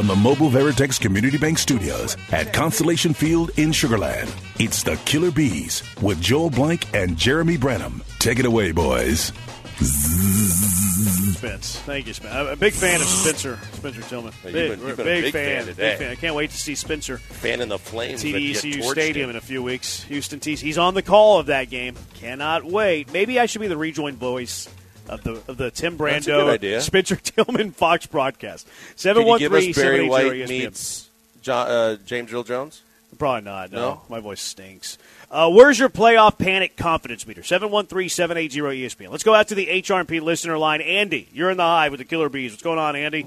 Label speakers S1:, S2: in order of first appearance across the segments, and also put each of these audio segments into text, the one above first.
S1: from the Mobile Veritex Community Bank Studios at Constellation Field in Sugarland. It's the Killer Bees with Joel Blank and Jeremy Branham. Take it away, boys.
S2: Spence. Thank you, Spence. I'm a big fan of Spencer. Spencer Tillman.
S3: You've
S2: Big,
S3: been- you've
S2: we're
S3: been a big fan today.
S2: Big fan. I can't wait to see Spencer
S3: Fan in the flames.
S2: at
S3: but
S2: TDECU Stadium
S3: him.
S2: in a few weeks. Houston TC. He's on the call of that game. Cannot wait. Maybe I should be the rejoined voice of the of the Tim Brando
S3: idea.
S2: Spencer Tillman Fox broadcast.
S3: Can you give us Barry White
S2: ESPN.
S3: meets John, uh, James Earl Jones?
S2: Probably not. No,
S3: No?
S2: my voice stinks. Uh, where's your playoff panic confidence meter? 713-780 ESPN. Let's go out to the HRP listener line. Andy, you're in the hive with the Killer Bees. What's going on, Andy?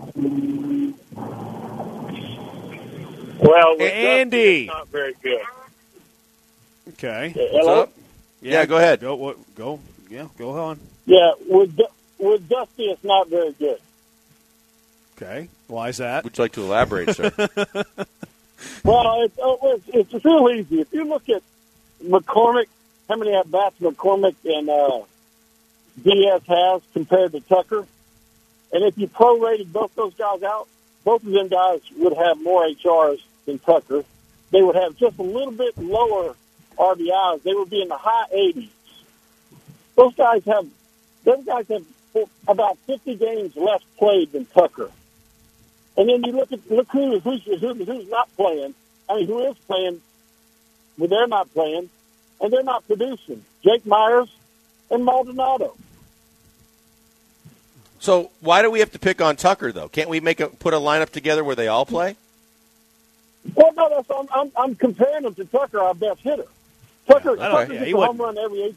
S4: Well,
S2: Andy.
S4: Not very good.
S2: Okay.
S3: What's
S4: Hello?
S3: up? Yeah, go ahead.
S2: Go. What, go. Yeah. Go on.
S4: Yeah, with with Dusty, it's not very good.
S2: Okay. Why is that?
S3: Would you like to elaborate, sir?
S4: Well, it's, oh, it's it's real easy. If you look at McCormick, how many at bats McCormick and uh, Diaz has compared to Tucker, and if you prorated both those guys out, both of them guys would have more HRs than Tucker. They would have just a little bit lower RBIs. They would be in the high 80s. Those guys have those guys have about 50 games less played than Tucker. And then you look at look who who's, who, who's not playing. I mean, who is playing? Well, they're not playing, and they're not producing. Jake Meyers and Maldonado.
S3: so why do we have to pick on Tucker though? Can't we make a put a lineup together where they all play?
S4: Well, no, that's I'm, I'm, I'm comparing them to Tucker, our best hitter. Tucker,
S2: Yeah, I.
S4: Tucker
S2: Yeah,
S4: gets
S2: he
S4: a home run every eight.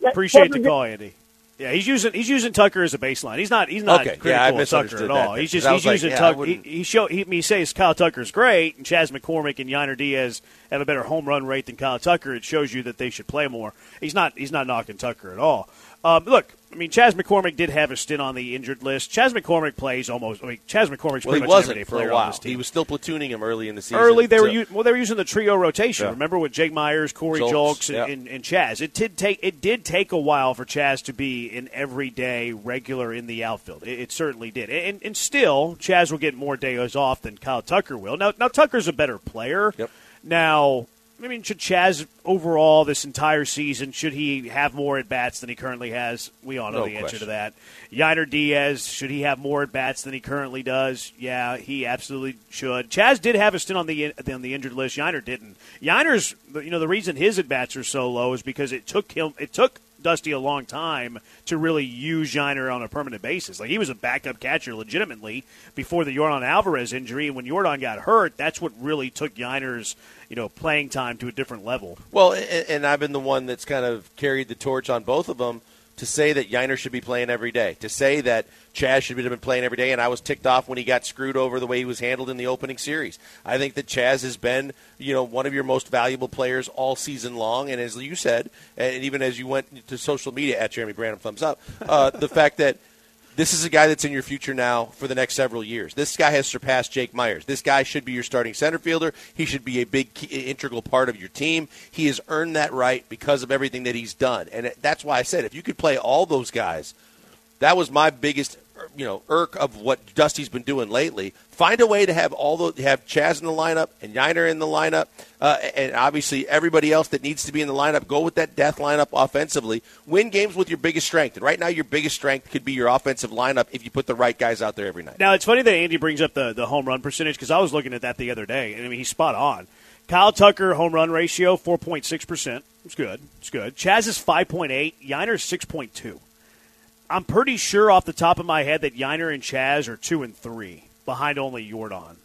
S4: Yeah,
S2: Appreciate
S4: Tucker
S2: the call, Andy. Yeah, he's using he's using Tucker as a baseline. He's not he's not
S3: Okay, yeah,
S2: critical
S3: I
S2: of Tucker at all.
S3: then,
S2: He's just he's
S3: was like,
S2: using
S3: yeah,
S2: Tucker. He, he show he, he says Kyle Tucker's great, and Chas McCormick and Yainer Diaz have a better home run rate than Kyle Tucker. It shows you that they should play more. He's not he's not knocking Tucker at all. Um, look, I mean, Chas McCormick did have a stint on the injured list. Chas McCormick plays almost. I mean, Chas McCormick's
S3: Well, he
S2: much
S3: wasn't
S2: everyday
S3: for
S2: player
S3: a while. He was still platooning him early in the season.
S2: Early, they were
S3: so-
S2: u- well. They were using the trio rotation.
S3: Yeah.
S2: Remember with Jake Meyers, Corey
S3: Julks,
S2: and,
S3: yeah.
S2: and, and Chas. It did take it did take a while for Chas to be an everyday regular in the outfield. It, it certainly did, and, and still Chas will get more days off than Kyle Tucker will. Now, now Tucker's a better player.
S3: Yep.
S2: Now, I mean, should Chas overall this entire season should he have more at bats than he currently has? We all know
S3: No
S2: the answer to that. Yainer Diaz should he have more at bats than he currently does? Yeah, he absolutely should. Chas did have a stint on the on the injured list. Yainer didn't. Yainer's you know the reason his at bats are so low is because it took him it took Dusty a long time to really use Yainer on a permanent basis. Like he was a backup catcher legitimately before the Jordan Alvarez injury, and when Jordan got hurt, that's what really took Yainer's you know playing time to a different level.
S3: Well, and, and I've been the one that's kind of carried the torch on both of them to say that Yainer should be playing every day, to say that Chas should have been playing every day, and I was ticked off when he got screwed over the way he was handled in the opening series. I think that Chas has been, you know, one of your most valuable players all season long, and as you said, and even as you went to social media at Jeremy Branham, thumbs up, uh, the fact that this is a guy that's in your future now for the next several years. This guy has surpassed Jake Meyers. This guy should be your starting center fielder. He should be a big, integral part of your team. He has earned that right because of everything that he's done, and that's why I said if you could play all those guys, that was my biggest, you know, irk of what Dusty's been doing lately. Find a way to have all the have Chas in the lineup and Yainer in the lineup, uh, and obviously everybody else that needs to be in the lineup. Go with that death lineup offensively. Win games with your biggest strength, and right now your biggest strength could be your offensive lineup if you put the right guys out there every night.
S2: Now it's funny that Andy brings up the the home run percentage because I was looking at that the other day, and I mean he's spot on. Kyle Tucker home run ratio four point six percent. It's good. It's good. Chas is five point eight. Yainer's six point two. I'm pretty sure off the top of my head that Yainer and Chas are two and three behind only Jordan.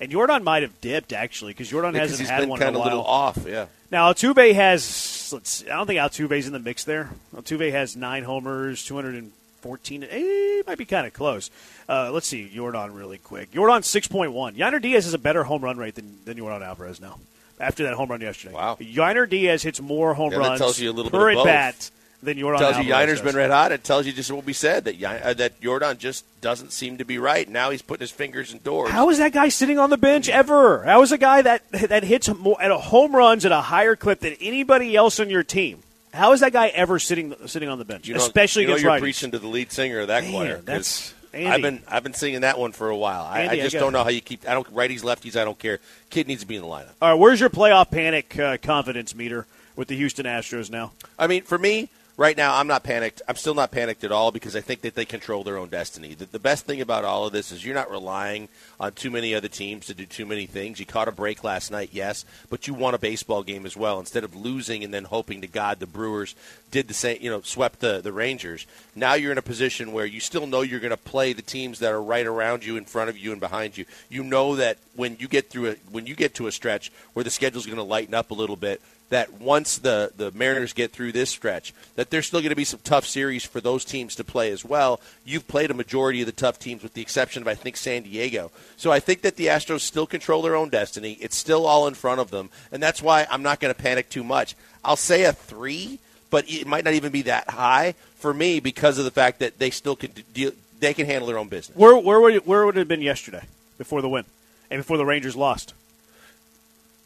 S2: And Jordan might have dipped actually because Jordan
S3: Because
S2: hasn't had one in
S3: kind
S2: a
S3: of a
S2: while.
S3: little off, yeah.
S2: Now Altuve has. Let's. See, I don't think Altuve's in the mix there. Altuve has nine homers, two hundred and fourteen. Eh, it might be kind of close. Uh, let's see Jordan really quick. Jordan six point one. Yainer Diaz has a better home run rate than than Jordan Alvarez now. After that home run yesterday,
S3: Wow.
S2: Yainer Diaz hits more home
S3: Yeah, that
S2: runs
S3: tells you a little bit
S2: per
S3: of
S2: at
S3: both.
S2: bat than Jordan.
S3: tells you
S2: Yainer's
S3: been red hot. It tells you just what we said that Yin- uh, that Jordan just doesn't seem to be right. Now he's putting his fingers indoors.
S2: How is that guy sitting on the bench ever? How is a guy that that hits more, at a home runs at a higher clip than anybody else on your team? How is that guy ever sitting sitting on the bench,
S3: you know,
S2: especially
S3: you know
S2: against
S3: you're
S2: righties?
S3: preaching to the lead singer of that
S2: Man,
S3: choir.
S2: that's- Andy.
S3: I've been I've been singing that one for a while. I,
S2: Andy,
S3: I
S2: I
S3: just
S2: got-
S3: don't know how you keep. I don't righties, lefties. I don't care. Kid needs to be in the lineup.
S2: All right, where's your playoff panic uh, confidence meter with the Houston Astros now?
S3: I mean, for me, right now, I'm not panicked. I'm still not panicked at all because I think that they control their own destiny. The, the best thing about all of this is you're not relying on too many other teams to do too many things. You caught a break last night, yes, but you won a baseball game as well. Instead of losing and then hoping to God the Brewers did the same, you know, swept the, the Rangers. Now you're in a position where you still know you're going to play the teams that are right around you, in front of you, and behind you. You know that when you get through a when you get to a stretch where the schedule's going to lighten up a little bit, that once the, the Mariners get through this stretch, that there's still going to be some tough series for those teams to play as well. You've played a majority of the tough teams, with the exception of I think San Diego. So I think that the Astros still control their own destiny. It's still all in front of them, and that's why I'm not going to panic too much. I'll say a three, but it might not even be that high for me because of the fact that they still can deal. They can handle their own business.
S2: Where where would it, where would it have been yesterday before the win and before the Rangers lost?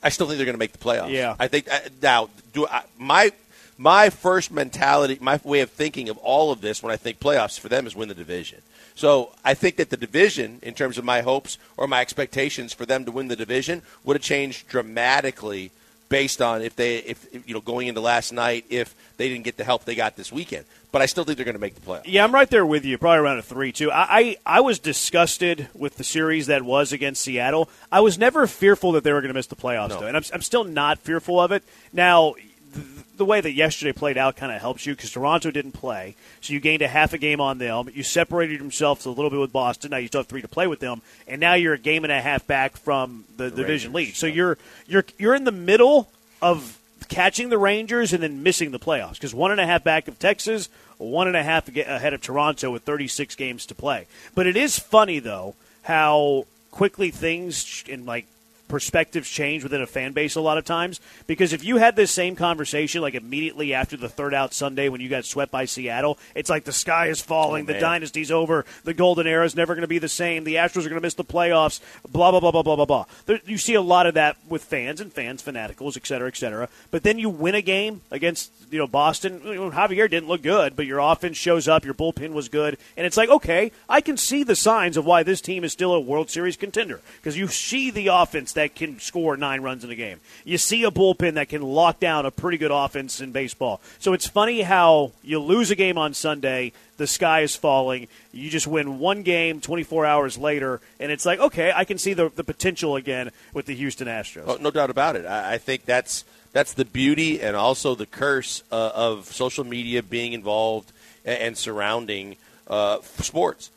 S3: I still think they're going to make the playoffs.
S2: Yeah.
S3: I think uh, now do I, my my first mentality, my way of thinking of all of this when I think playoffs for them is win the division. So I think that the division, in terms of my hopes or my expectations for them to win the division, would have changed dramatically based on if they if you know going into last night if they didn't get the help they got this weekend. But I still think they're going to make the playoffs.
S2: Yeah, I'm right there with you. Probably around a three too. I, I I was disgusted with the series that was against Seattle. I was never fearful that they were going to miss the playoffs,
S3: No.
S2: though, and I'm, I'm still not fearful of it. Now, the, the way that yesterday played out kind of helps you because Toronto didn't play, so you gained a half a game on them. You separated yourselves a little bit with Boston. Now you still have three to play with them, and now you're a game and a half back from the, division lead. So
S3: yeah.
S2: you're you're you're in the middle of catching the Rangers and then missing the playoffs because one and a half back of Texas, one and a half ahead of Toronto with 36 games to play. But it is funny though how quickly things in like perspectives change within a fan base a lot of times because if you had this same conversation like immediately after the third out Sunday when you got swept by Seattle, it's like the sky is falling,
S3: Oh,
S2: the
S3: man.
S2: dynasty's over, the golden era is never going to be the same, the Astros are going to miss the playoffs, blah blah blah blah blah blah blah. There, you see a lot of that with fans and fans, fanaticals, et cetera, et cetera. But then you win a game against you know Boston. Javier didn't look good, but your offense shows up, your bullpen was good, and it's like okay, I can see the signs of why this team is still a World Series contender because you see the offense that can score nine runs in a game. You see a bullpen that can lock down a pretty good offense in baseball. So it's funny how you lose a game on Sunday, the sky is falling, you just win one game 24 hours later, and it's like, okay, I can see the, the potential again with the Houston Astros.
S3: Oh, no doubt about it. I, I think that's that's the beauty and also the curse uh, of social media being involved and, and surrounding uh, sports,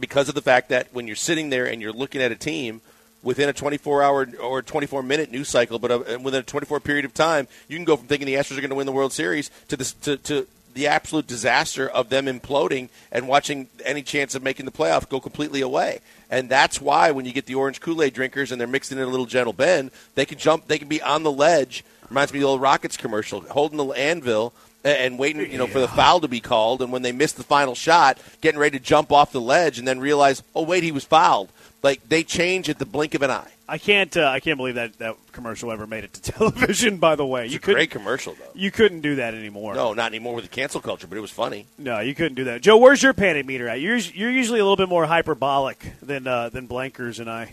S3: because of the fact that when you're sitting there and you're looking at a team within a 24 hour or 24 minute news cycle, but uh, within a 24 period of time, you can go from thinking the Astros are going to win the World Series to this to. to the absolute disaster of them imploding and watching any chance of making the playoff go completely away. And that's why when you get the orange Kool-Aid drinkers and they're mixing in a little gentle bend, they can jump, they can be on the ledge. Reminds me of the old Rockets commercial, holding the anvil and waiting, you know, for the foul to be called. And when they miss the final shot, getting ready to jump off the ledge and then realize, oh wait, he was fouled. Like they change at the blink of an eye.
S2: I can't. Uh, I can't believe that that commercial ever made it to television. By the way,
S3: It's
S2: you
S3: a
S2: couldn't.
S3: great commercial though.
S2: You couldn't do that anymore.
S3: No, not anymore with the cancel culture, but it was funny.
S2: No, you couldn't do that. Joe, where's your panic meter at? You're, you're usually a little bit more hyperbolic than uh, than Blankers and I.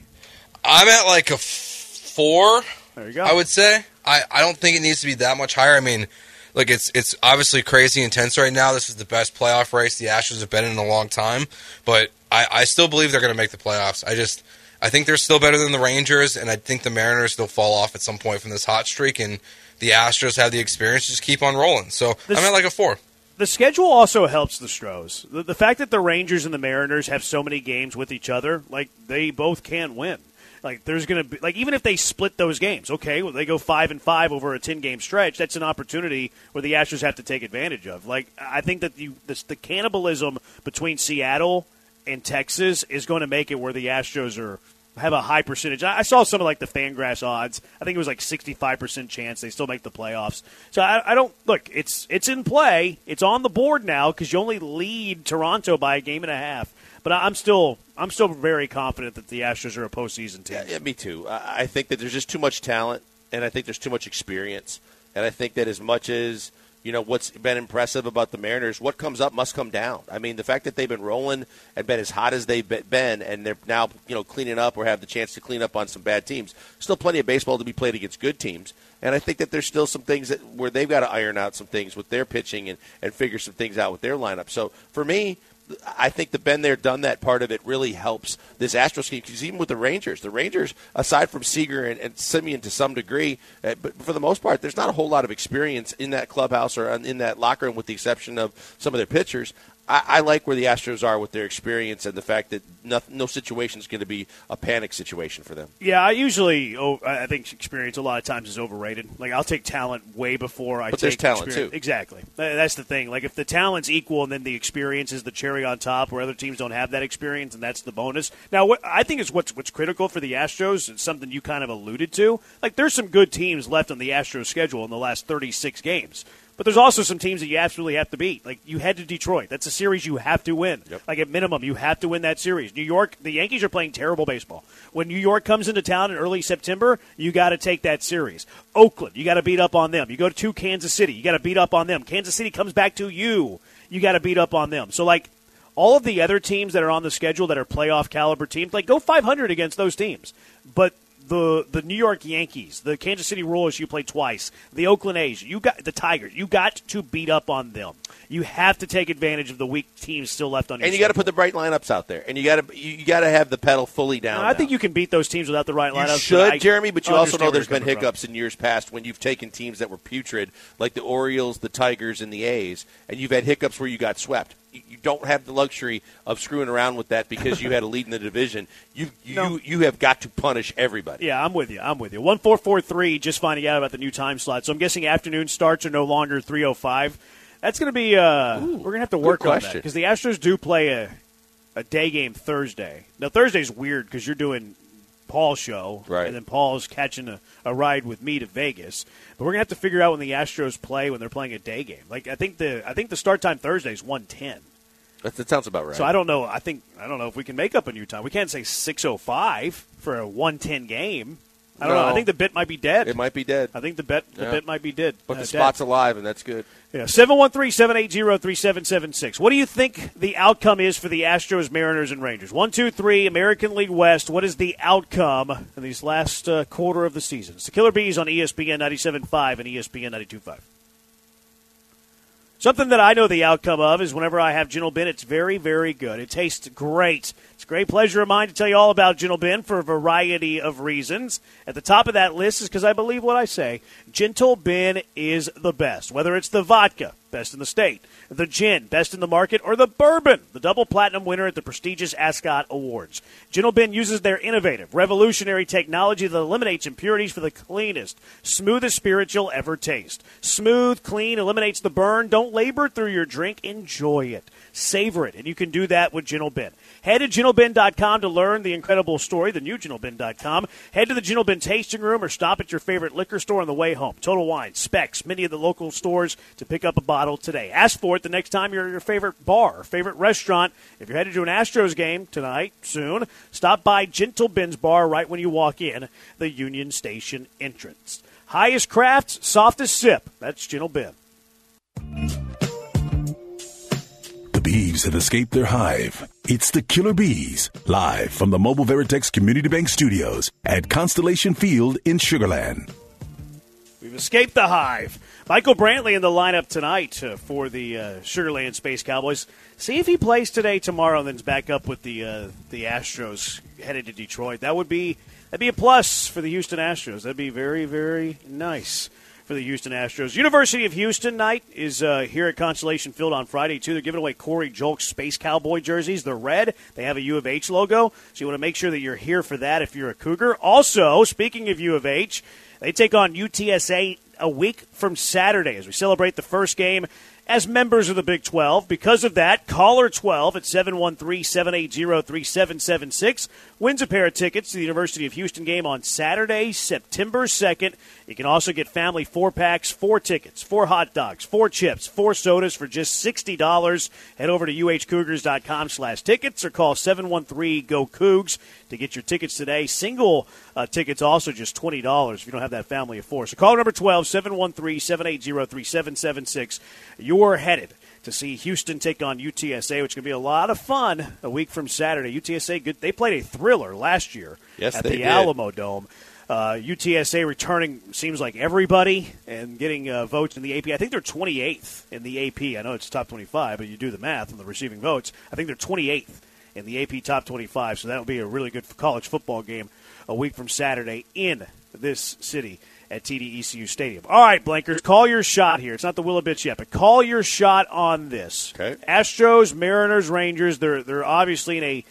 S5: I'm at like a f- four.
S2: There you go.
S5: I would say. I, I don't think it needs to be that much higher. I mean, look, it's it's obviously crazy intense right now. This is the best playoff race the Astros have been in a long time, but I, I still believe they're going to make the playoffs. I just I think they're still better than the Rangers, and I think the Mariners will fall off at some point from this hot streak, and the Astros have the experience to just keep on rolling. So I'm at like a four.
S2: the schedule also helps the Stros. The, the fact that the Rangers and the Mariners have so many games with each other, like they both can win. Like there's going to be like even if they split those games, okay, well, they go five and five over a ten game stretch. That's an opportunity where the Astros have to take advantage of. Like I think that you this, the cannibalism between Seattle and Texas is going to make it where the Astros are have a high percentage. I saw some of like the Fangraphs odds. I think it was like sixty five percent chance they still make the playoffs. So I, I don't look. It's it's in play. It's on the board now because you only lead Toronto by a game and a half. But I'm still I'm still very confident that the Astros are a postseason team.
S3: Yeah, yeah, me too. I think that there's just too much talent, and I think there's too much experience. And I think that as much as you know what's been impressive about the Mariners. What comes up must come down. I mean, the fact that they've been rolling and been as hot as they've been, and they're now you know cleaning up or have the chance to clean up on some bad teams. Still plenty of baseball to be played against good teams, and I think that there's still some things that where they've got to iron out some things with their pitching and and figure some things out with their lineup. So for me, I think the been there, done that part of it really helps this Astros team because even with the Rangers, the Rangers, aside from Seager and, and Semien to some degree, uh, but for the most part, there's not a whole lot of experience in that clubhouse or in that locker room, with the exception of some of their pitchers. I, I, like where the Astros are with their experience and the fact that no, no situation is going to be a panic situation for them.
S2: Yeah, I usually, oh, I think experience a lot of times is overrated. Like I'll take talent way before I
S3: but
S2: take
S3: talent
S2: experience.
S3: too.
S2: Exactly, that's the thing. Like if the talent's equal and then the experience is the cherry on top, where other teams don't have that experience, and that's the bonus. Now, what I think is what's what's critical for the Astros, and something you kind of alluded to. Like there's some good teams left on the Astros schedule in the last 36 games. But there's also some teams that you absolutely have to beat. Like you head to Detroit. That's a series you have to win.
S3: Yep.
S2: Like at minimum, you have to win that series. New York, the Yankees are playing terrible baseball. When New York comes into town in early September, you got to take that series. Oakland, you got to beat up on them. You go to Kansas City, you got to beat up on them. Kansas City comes back to you. You got to beat up on them. So like all of the other teams that are on the schedule that are playoff caliber teams, like go 500 against those teams. But the the New York Yankees, the Kansas City Royals you played twice, the Oakland A's, you got the Tigers, you got to beat up on them. You have to take advantage of the weak teams still left on your
S3: And you got to put the bright lineups out there, and you got to you got to have the pedal fully down.
S2: I think you can beat those teams without the right lineups.
S3: You should,
S2: I
S3: Jeremy, but you also know there's been
S2: from.
S3: hiccups in years past when you've taken teams that were putrid, like the Orioles, the Tigers, and the A's, and you've had hiccups where you got swept you don't have the luxury of screwing around with that because you had a lead in the division. You you no. you have got to punish everybody.
S2: Yeah, I'm with you. I'm with you. One four four three. Just finding out about the new time slot. So I'm guessing afternoon starts are no longer three oh five. That's going to be. Uh, Ooh, we're going to have to work on that because the Astros do play a a day game Thursday. Now Thursday's weird because you're doing Paul's show,
S3: right.
S2: and then Paul's catching a, a ride with me to Vegas. But we're gonna have to figure out when the Astros play when they're playing a day game. Like I think the I think the start time Thursday is one ten.
S3: That, that sounds about right.
S2: So I don't know. I think I don't know if we can make up a new time. We can't say six oh five for a one ten game. I don't
S3: no.
S2: know. I think the bit might be dead.
S3: It might be dead.
S2: I think the bet the
S3: yeah.
S2: bit might be dead.
S3: But
S2: uh,
S3: the spot's
S2: dead.
S3: alive, and that's good.
S2: Yeah, 713-780-3776. What do you think the outcome is for the Astros, Mariners, and Rangers? One, two, three, American League West. What is the outcome in these last uh, quarter of the season? It's the Killer Bees on ESPN 97.5 and ESPN 92.5. Something that I know the outcome of is whenever I have Gentle Bin, it's very, very good. It tastes great. Great pleasure of mine to tell you all about Gentle Bin for a variety of reasons. At the top of that list is because I believe what I say. Gentle Bin is the best. Whether it's the vodka, best in the state, the gin, best in the market, or the bourbon, the double platinum winner at the prestigious Ascot Awards. Gentle Bin uses their innovative, revolutionary technology that eliminates impurities for the cleanest, smoothest spirit you'll ever taste. Smooth, clean, eliminates the burn. Don't labor through your drink. Enjoy it. Savor it. And you can do that with Gentle Bin. Head to gentlebin.com to learn the incredible story, the new gentlebin.com. Head to the Gentle Bin tasting room or stop at your favorite liquor store on the way home. Total Wine, Specs, many of the local stores to pick up a bottle today. Ask for it the next time you're at your favorite bar favorite restaurant. If you're headed to an Astros game tonight, soon, stop by Gentle Ben's bar right when you walk in the Union Station entrance. Highest crafts, softest sip. That's Gentle Ben.
S1: The bees have escaped their hive. It's the Killer Bees, live from the Mobile Veritex Community Bank Studios at Constellation Field in Sugarland.
S2: We've escaped the hive. Michael Brantley in the lineup tonight uh, for the uh, Sugarland Space Cowboys. See if he plays today, tomorrow, and then's back up with the uh, the Astros headed to Detroit. That would be that'd be a plus for the Houston Astros. That'd be very very nice for the Houston Astros. University of Houston night is uh, here at Constellation Field on Friday, too. They're giving away Corey Julks Space Cowboy jerseys. They're red. They have a U of H logo, so you want to make sure that you're here for that if you're a Cougar. Also, speaking of U of H, they take on UTSA a week from Saturday as we celebrate the first game as members of the Big 12. Because of that, caller 12 at 713 780 3776 wins a pair of tickets to the University of Houston game on Saturday, September 2nd. You can also get family four packs, four tickets, four hot dogs, four chips, four sodas for just $60. Head over to uhcougars.com slash tickets or call 713-GO-COUGS to get your tickets today. Single uh, tickets also just $20 if you don't have that family of four. So call number 12, 713-780-3776. You're headed to see Houston take on UTSA, which can be a lot of fun a week from Saturday. UTSA, good. They played a thriller last year
S3: Yes,
S2: at the
S3: did.
S2: Alamo Dome. Uh, UTSA returning seems like everybody and getting uh, votes in the AP. I think they're 28th in the AP. I know it's top 25, but you do the math on the receiving votes. I think they're 28th in the AP top 25, so that'll be a really good college football game a week from Saturday in this city at TDECU Stadium. All right, Blankers, call your shot here. It's not the Wheel of Bits yet, but call your shot on this.
S3: Okay.
S2: Astros, Mariners, Rangers. They're they're obviously in a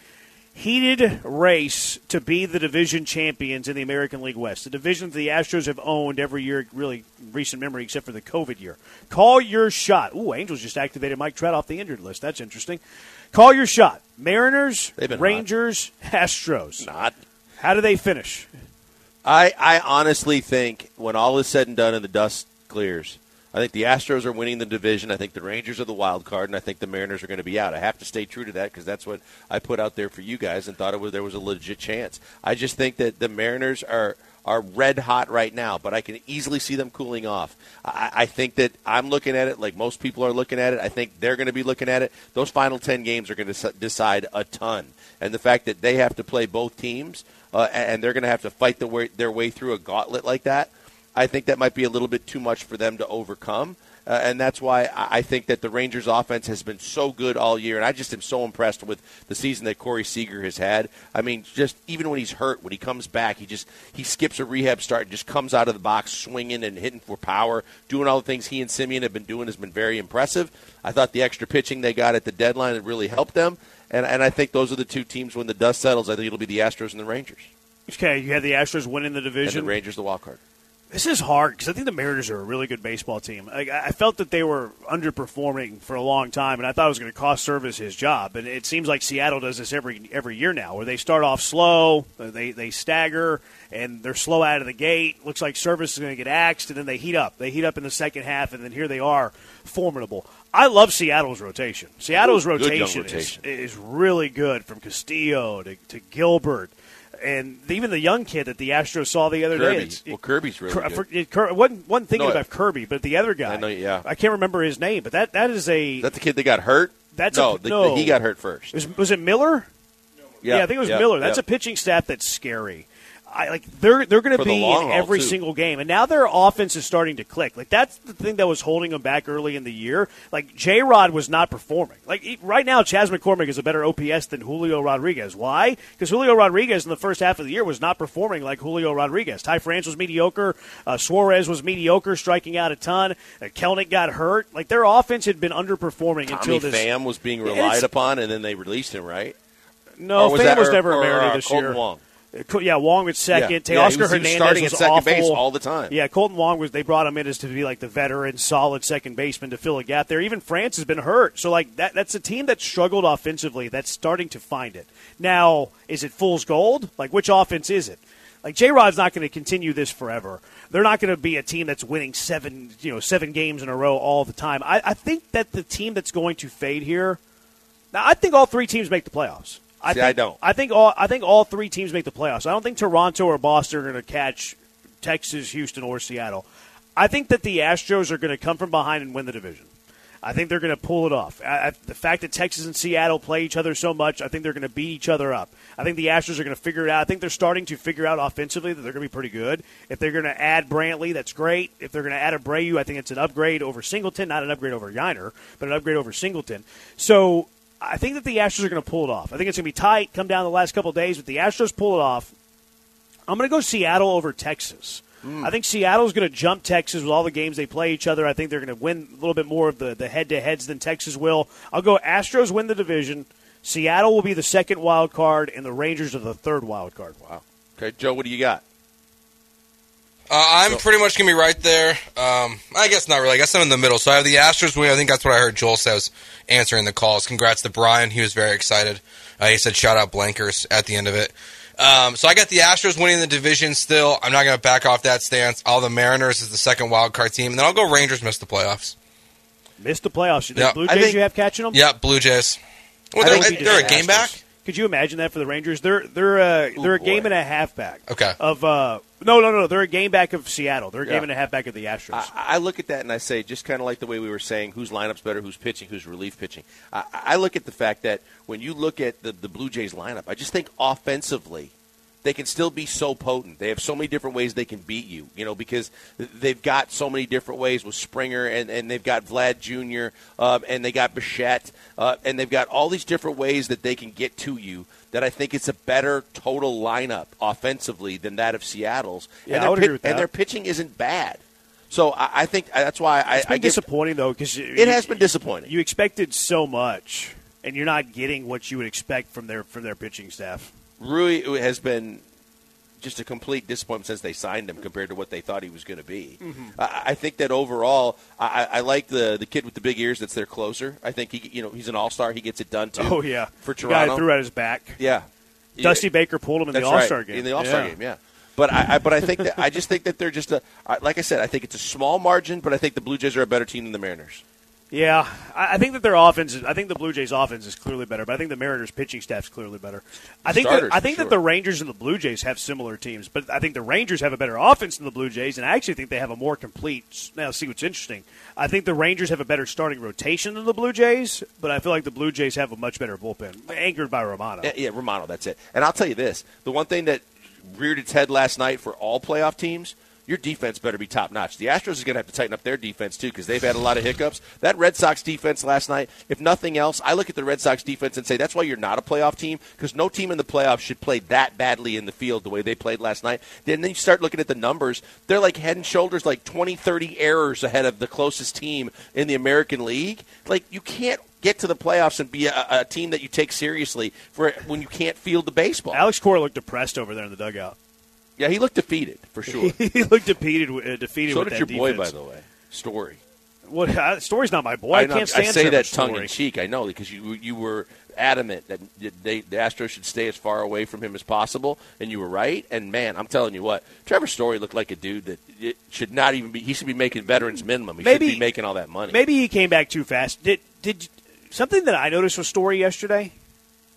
S2: heated race to be the division champions in the American League West. The division that the Astros have owned every year, really recent memory, except for the COVID year. Call your shot. Ooh, Angels just activated Mike Trout off the injured list. That's interesting. Call your shot. Mariners,
S3: been hot.
S2: Rangers, Astros.
S3: Not.
S2: How do they finish?
S3: I, I honestly think when all is said and done and the dust clears, I think the Astros are winning the division. I think the Rangers are the wild card, and I think the Mariners are going to be out. I have to stay true to that because that's what I put out there for you guys and thought it was there was a legit chance. I just think that the Mariners are are red hot right now, but I can easily see them cooling off. I, I think that I'm looking at it like most people are looking at it. I think they're going to be looking at it. Those final ten games are going to decide a ton, and the fact that they have to play both teams uh, and they're going to have to fight the way, their way through a gauntlet like that. I think that might be a little bit too much for them to overcome. Uh, and that's why I think that the Rangers' offense has been so good all year, and I just am so impressed with the season that Corey Seager has had. I mean, just even when he's hurt, when he comes back, he just he skips a rehab start and just comes out of the box swinging and hitting for power, doing all the things he and Semien have been doing has been very impressive. I thought the extra pitching they got at the deadline really helped them, and and I think those are the two teams when the dust settles. I think it'll be the Astros and the Rangers,
S2: Okay, you have the Astros winning the division.
S3: and the Rangers the wild card.
S2: This is hard because I think the Mariners are a really good baseball team. I, I felt that they were underperforming for a long time, and I thought it was going to cost Servais his job. And it seems like Seattle does this every every year now, where they start off slow, they they stagger, and they're slow out of the gate. Looks like Servais is going to get axed, and then they heat up. They heat up in the second half, and then here they are, formidable. I love Seattle's rotation. Seattle's
S3: Good
S2: rotation,
S3: rotation.
S2: Is, is really good, from Castillo to, to Gilbert. And even the young kid that the Astros saw the other day.
S3: Kirby.
S2: it's-
S3: Well, Kirby's really
S2: Cur-
S3: good.
S2: it- Cur- wasn't, wasn't thinking
S3: No,
S2: about Kirby, but the other guy.
S3: I know, yeah.
S2: I can't remember his name, but that, that is a.
S3: Is that the kid that got hurt?
S2: That's
S3: no,
S2: a-
S3: the,
S2: no.
S3: the- he got hurt first.
S2: was, was it Miller? Yeah, I think it was
S3: yeah,
S2: Miller. That's
S3: yeah.
S2: a pitching staff that's scary. I like they're they're going to be in every
S3: too.
S2: single game, and now their offense is starting to click. Like that's the thing that was holding them back early in the year. Like J. Rod was not performing. Like he- right now, Chas McCormick is a better OPS than Julio Rodriguez. Why? Because Julio Rodriguez in the first half of the year was not performing like Julio Rodriguez. Ty France was mediocre. Uh, Suarez was mediocre, striking out a ton. Uh, Kelenic got hurt. Like their offense had been underperforming
S3: Tommy
S2: until this.
S3: Pham was being relied upon, and then they released him, right?
S2: No,
S3: Or was
S2: Pham
S3: that-
S2: was
S3: or-
S2: never
S3: or,
S2: a Mariner
S3: uh,
S2: this
S3: Kolten
S2: year.
S3: Wong.
S2: Uh, Yeah, Wong was second.
S3: Yeah.
S2: Teoscar
S3: Yeah, he was- he was
S2: Hernandez
S3: starting
S2: was
S3: at second
S2: awful.
S3: base all the time.
S2: Yeah, Kolten Wong was. They brought him in as to be like the veteran, solid second baseman to fill a gap there. Even France has been hurt, so like that. That's a team that struggled offensively. That's starting to find it now. Is it fool's gold? Like which offense is it? Like J. Rod's not going to continue this forever. They're not going to be a team that's winning seven, you know, seven games in a row all the time. I, I think that the team that's going to fade here. Now, I think all three teams make the playoffs. I
S3: See,
S2: think,
S3: I don't.
S2: I think all I think all three teams make the playoffs. I don't think Toronto or Boston are going to catch Texas, Houston, or Seattle. I think that the Astros are going to come from behind and win the division. I think they're going to pull it off. I, I, the fact that Texas and Seattle play each other so much, I think they're going to beat each other up. I think the Astros are going to figure it out. I think they're starting to figure out offensively that they're going to be pretty good. If they're going to add Brantley, that's great. If they're going to add Abreu, I think it's an upgrade over Singleton, not an upgrade over Yainer, but an upgrade over Singleton. So I think that the Astros are going to pull it off. I think it's going to be tight, come down the last couple of days, but the Astros pull it off. I'm going to go Seattle over Texas. Hmm. I think Seattle's going to jump Texas with all the games they play each other. I think they're going to win a little bit more of the, the head-to-heads than Texas will. I'll go Astros win the division. Seattle will be the second wild card, and the Rangers are the third wild card.
S3: Wow. Okay, Joe, what do you got?
S5: Uh, I'm pretty much gonna be right there. Um, I guess not really. I guess I'm in the middle. So I have the Astros winning. I think that's what I heard Joel says answering the calls. Congrats to Brian. He was very excited. Uh, he said shout out Blankers at the end of it. Um, so I got the Astros winning the division still. I'm not going to back off that stance. All the Mariners is the second wild card team, and then I'll go Rangers miss the playoffs.
S2: Missed the playoffs. The
S5: Yeah.
S2: Blue Jays
S3: think-
S2: you have catching them?
S5: Yeah, Blue Jays. Well,
S3: I
S5: they're, they're a game back.
S2: Could you imagine that for the Rangers? They're they're uh, they're a
S3: boy.
S2: game and a half back.
S5: Okay.
S2: Of uh no no no they're a game back of Seattle. They're a
S3: Yeah.
S2: game and a half back of the Astros.
S3: I, I look at that and I say, just kind of like the way we were saying, whose lineup's better, who's pitching, who's relief pitching. I, I look at the fact that when you look at the, the Blue Jays lineup, I just think offensively, they can still be so potent. They have so many different ways they can beat you, you know, because they've got so many different ways with Springer and, and they've got Vlad Jr. Um, and they got Bichette uh, and they've got all these different ways that they can get to you. That I think it's a better total lineup offensively than that of Seattle's.
S2: Yeah,
S3: and
S2: I
S3: their
S2: would agree with that.
S3: And their pitching isn't bad. So I, I think that's why I,
S2: it's been
S3: I give,
S2: disappointing though because
S3: it has been disappointing.
S2: You expected so much, and you're not getting what you would expect from their from their pitching staff.
S3: Ryu has been just a complete disappointment since they signed him compared to what they thought he was going to be.
S2: Mm-hmm.
S3: I, I think that overall, I, I like the the kid with the big ears. That's their closer. I think he, you know, he's an all star. He gets it done too.
S2: Oh yeah,
S3: for
S2: The guy threw at his back.
S3: yeah,
S2: Dusty
S3: Yeah.
S2: Baker pulled him in
S3: That's
S2: the All Star
S3: right.
S2: game.
S3: In the All Star
S2: Yeah.
S3: game, yeah. But I, I but I think that I just think that they're just a like I said I think it's a small margin, but I think the Blue Jays are a better team than the Mariners.
S2: Yeah, I think that their offense. Is, I think the Blue Jays' offense is clearly better, but I think the Mariners' pitching staff is clearly better. I think.
S3: Starters,
S2: that, I think
S3: for
S2: that the Rangers and the Blue Jays have similar teams, but I think the Rangers have a better offense than the Blue Jays, and I actually think they have a more complete. Now, see what's interesting. I think the Rangers have a better starting rotation than the Blue Jays, but I feel like the Blue Jays have a much better bullpen, anchored by Romano.
S3: Yeah, yeah, Romano, that's it. And I'll tell you this: the one thing that reared its head last night for all playoff teams, your defense better be top notch. The Astros is going to have to tighten up their defense too because they've had a lot of hiccups. That Red Sox defense last night, if nothing else, I look at the Red Sox defense and say that's why you're not a playoff team because no team in the playoffs should play that badly in the field the way they played last night. Then you start looking at the numbers; they're like head and shoulders, like 20, 30 errors ahead of the closest team in the American League. Like you can't get to the playoffs and be a, a team that you take seriously for when you can't field the baseball.
S2: Alex Cora looked depressed over there in the dugout.
S3: Yeah, he looked defeated for sure.
S2: he looked defeated. Uh, defeated.
S3: so did your boy, by the way. Story.
S2: What? Uh, Story's not my boy. I,
S3: know-
S2: can't stand
S3: I say that tongue
S2: Story.
S3: in cheek. I know because you you were adamant that they, the Astros should stay as far away from him as possible, and you were right. And man, I'm telling you what, Trevor Story looked like a dude that should not even be. He should be making veterans minimum. He
S2: Maybe-
S3: should be making all that money.
S2: Maybe he came back too fast. Did did something that I noticed with Story yesterday?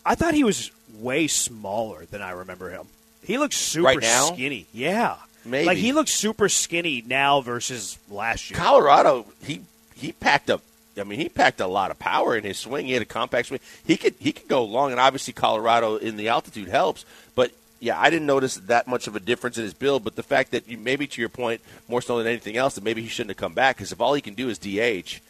S2: I thought he was way smaller than I remember him. He looks super
S3: Right
S2: skinny. Yeah,
S3: Maybe.
S2: like he looks super skinny now versus last year.
S3: Colorado, he he packed up. I mean, he packed a lot of power in his swing. He had a compact swing. He could he could go long, and obviously Colorado in the altitude helps. But yeah, I didn't notice that much of a difference in his build. But the fact that you, maybe to your point, more so than anything else, that maybe he shouldn't have come back because if all he can do is DH,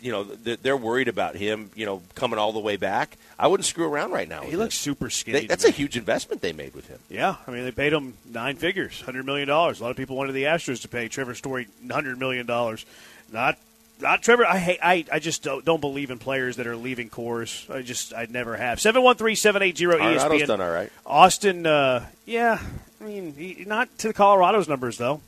S3: you know, they're worried about him, you know, coming all the way back. I wouldn't screw around right now.
S2: he looks
S3: him.
S2: super skinny.
S3: They, that's
S2: me.
S3: a huge investment they made with him.
S2: Yeah, I mean they paid him nine figures, hundred million dollars. A lot of people wanted the Astros to pay Trevor Story hundred million dollars. Not, not Trevor. I hate. I, I just don't, don't believe in players that are leaving cores. I just I never have. Seven one three seven eight zero ESPN.
S3: Colorado's done all right.
S2: Austin, uh, yeah. I mean, he, not to Colorado's numbers though.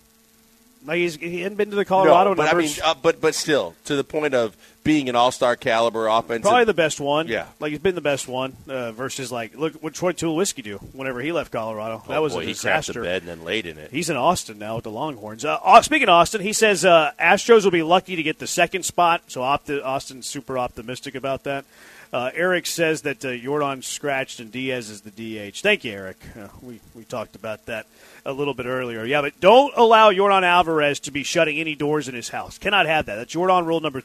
S2: Like he's, he hadn't been to the Colorado
S3: no, but I mean, uh, but but still, to the point of being an all-star caliber offense.
S2: Probably the best one.
S3: Yeah.
S2: like he's been the best one uh, versus like look what Troy Tulowitzki do whenever he left Colorado. that was
S3: Oh, boy,
S2: a
S3: he crapped
S2: disaster.
S3: the bed and then laid in it.
S2: He's in Austin now with the Longhorns. Uh, speaking of Austin, he says uh, Astros will be lucky to get the second spot. So opti- Austin's super optimistic about that. Uh, Eric says that uh, Jordan scratched and Diaz is the DH. Thank you, Eric. Uh, we we talked about that a little bit earlier. Yeah, but don't allow Jordan Alvarez to be shutting any doors in his house. Cannot have that. That's Jordan rule number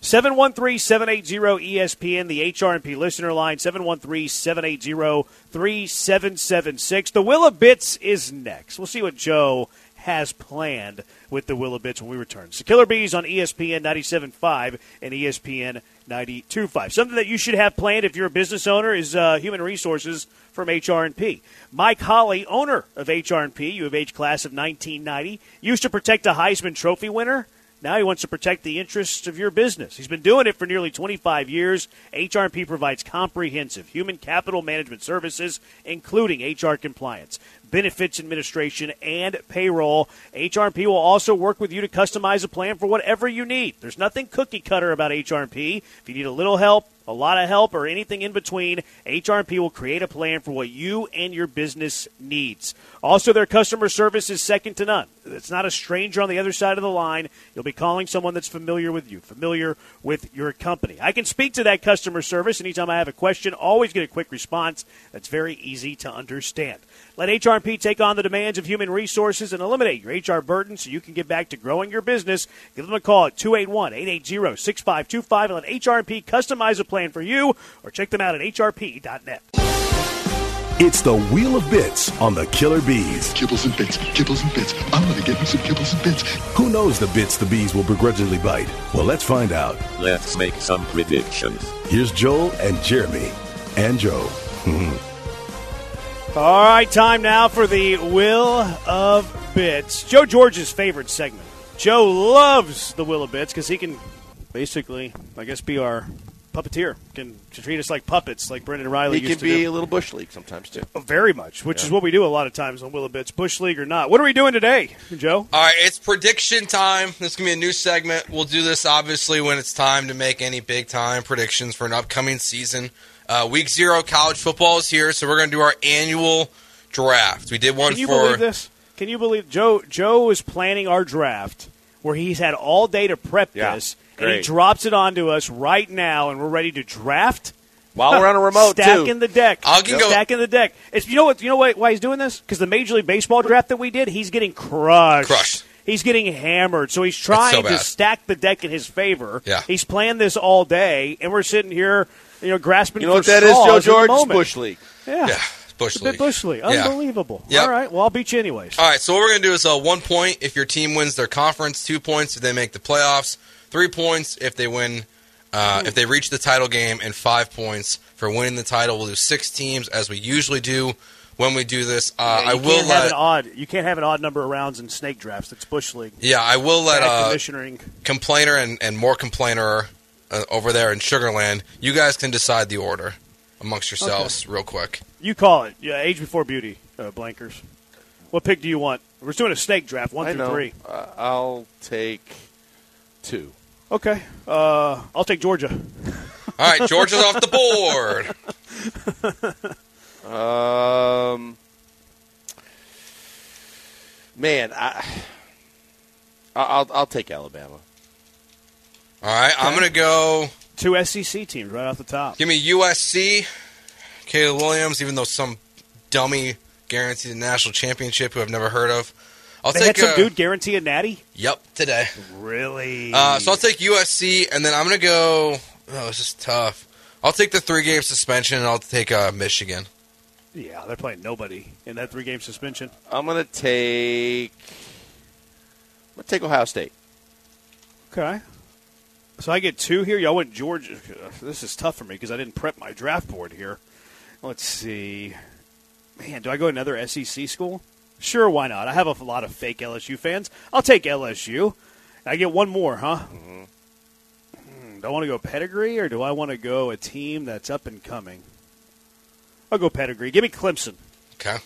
S2: thirty-two. 713-780-ESPN, the HRMP listener line, 713-780-3776. The Wheel of Bits is next. We'll see what Joe has planned with the Wheel of Bits when we return. So Killer Bees on ESPN 97.5 and ESPN 92.5. Something that you should have planned if you're a business owner is uh, human resources from HR&P. Mike Holly, owner of HR&P, U of H class of 1990, used to protect a Heisman Trophy winner. Now he wants to protect the interests of your business. He's been doing it for nearly 25 years. HR&P provides comprehensive human capital management services, including HR compliance. benefits administration, and payroll. HRP will also work with you to customize a plan for whatever you need. There's nothing cookie cutter about HRP. If you need a little help, a lot of help, or anything in between, HRP will create a plan for what you and your business needs. Also, their customer service is second to none. It's not a stranger on the other side of the line. You'll be calling someone that's familiar with you, familiar with your company. I can speak to that customer service anytime I have a question, always get a quick response that's very easy to understand. Let HRP take on the demands of human resources and eliminate your HR burden so you can get back to growing your business. Give them a call at 281 880 6525 and let HRP customize a plan for you or check them out at hrp.net.
S1: It's the Wheel of Bits on the Killer Bees.
S6: Kibbles and bits, kibbles and bits. I'm gonna get me some kibbles and bits.
S1: Who knows the bits the bees will begrudgingly bite? Well, let's find out.
S7: Let's make some predictions.
S1: Here's Joel and Jeremy. And Joe.
S2: All right, time now for the Wheel of Bits. Joe George's favorite segment. Joe loves the Will of Bits because he can basically, I guess, be our puppeteer. Can treat us like puppets, like Brendan Riley
S3: He
S2: used
S3: can
S2: to
S3: be
S2: do.
S3: a little bush league sometimes too.
S2: Oh, Very much, which is what we do a lot of times on Wheel of Bits, Bush League or not. What are we doing today, Joe?
S5: All right, it's prediction time. This is going to be a new segment. We'll do this obviously when it's time to make any big time predictions for an upcoming season. Uh, week zero college football is here, so we're going to do our annual draft. We did one
S2: Can you
S5: for.
S2: believe this? Can you believe Joe? Joe is planning our draft where he's had all day to prep
S3: Yeah,
S2: this, and he drops it onto us right now, and we're ready to draft.
S3: While we're on a remote
S2: stacking
S3: too.
S2: the deck.
S5: I'll can go-
S2: stacking the deck. It's you know what you know what, why he's doing this because the Major League Baseball draft that we did, he's getting crushed.
S5: Crushed.
S2: He's getting hammered, so he's trying
S5: so
S2: to stack the deck in his favor.
S5: Yeah.
S2: he's planned this all day, and we're sitting here, you know, grasping.
S3: You know
S2: for
S3: what that is, Joe
S2: in the
S3: George? It's bush league.
S2: Yeah,
S5: Yeah, Bush League.
S2: Bush League. Unbelievable.
S5: Yep.
S2: All right, well, I'll beat you anyways.
S5: All right, so what we're going to do is uh, one point if your team wins their conference, two points if they make the playoffs, three points if they win, uh, if they reach the title game, and five points for winning the title. We'll do six teams as we usually do when we do this. Uh,
S2: Yeah,
S5: I will
S2: can't have an odd. You can't have an odd number of rounds in snake drafts. It's Bush League.
S5: yeah, I will let
S2: Bad
S5: uh,
S2: commissioning.
S5: complainer and, and more complainer uh, over there in Sugarland. You guys can decide the order amongst yourselves real quick.
S2: You call it. Yeah, age before beauty, uh, Blankers. What pick do you want? We're doing a snake draft, one
S3: I
S2: through
S3: know.
S2: three.
S3: Uh, I'll take two.
S2: Okay. Uh, I'll take Georgia.
S5: All right, Georgia's off the board.
S3: Um, man, I, I'll I'll take Alabama.
S5: All right, I'm going to go.
S2: Two SEC teams right off the top.
S5: Give me USC, Caleb Williams, even though some dummy guaranteed a national championship who I've never heard of. I'll
S2: They
S5: take
S2: had some
S5: uh,
S2: dude guarantee a natty.
S5: Yep, today.
S2: Really?
S5: Uh, so I'll take USC, and then I'm gonna go. Oh, it's just tough. I'll take the three game suspension, and I'll take uh, Michigan.
S2: yeah, they're playing nobody in that three game suspension.
S3: I'm gonna take. I'm gonna take Ohio State.
S2: Okay. So I get two here. Y'all went Georgia. This is tough for me because I didn't prep my draft board here. Let's see. Man, do I go another SEC school? Sure, why not? I have a lot of fake LSU fans. I'll take LSU. I get one more, huh? Hmm, Do I want to go pedigree or do I want to go a team that's up and coming? I'll go pedigree. Give me Clemson.
S5: Okay.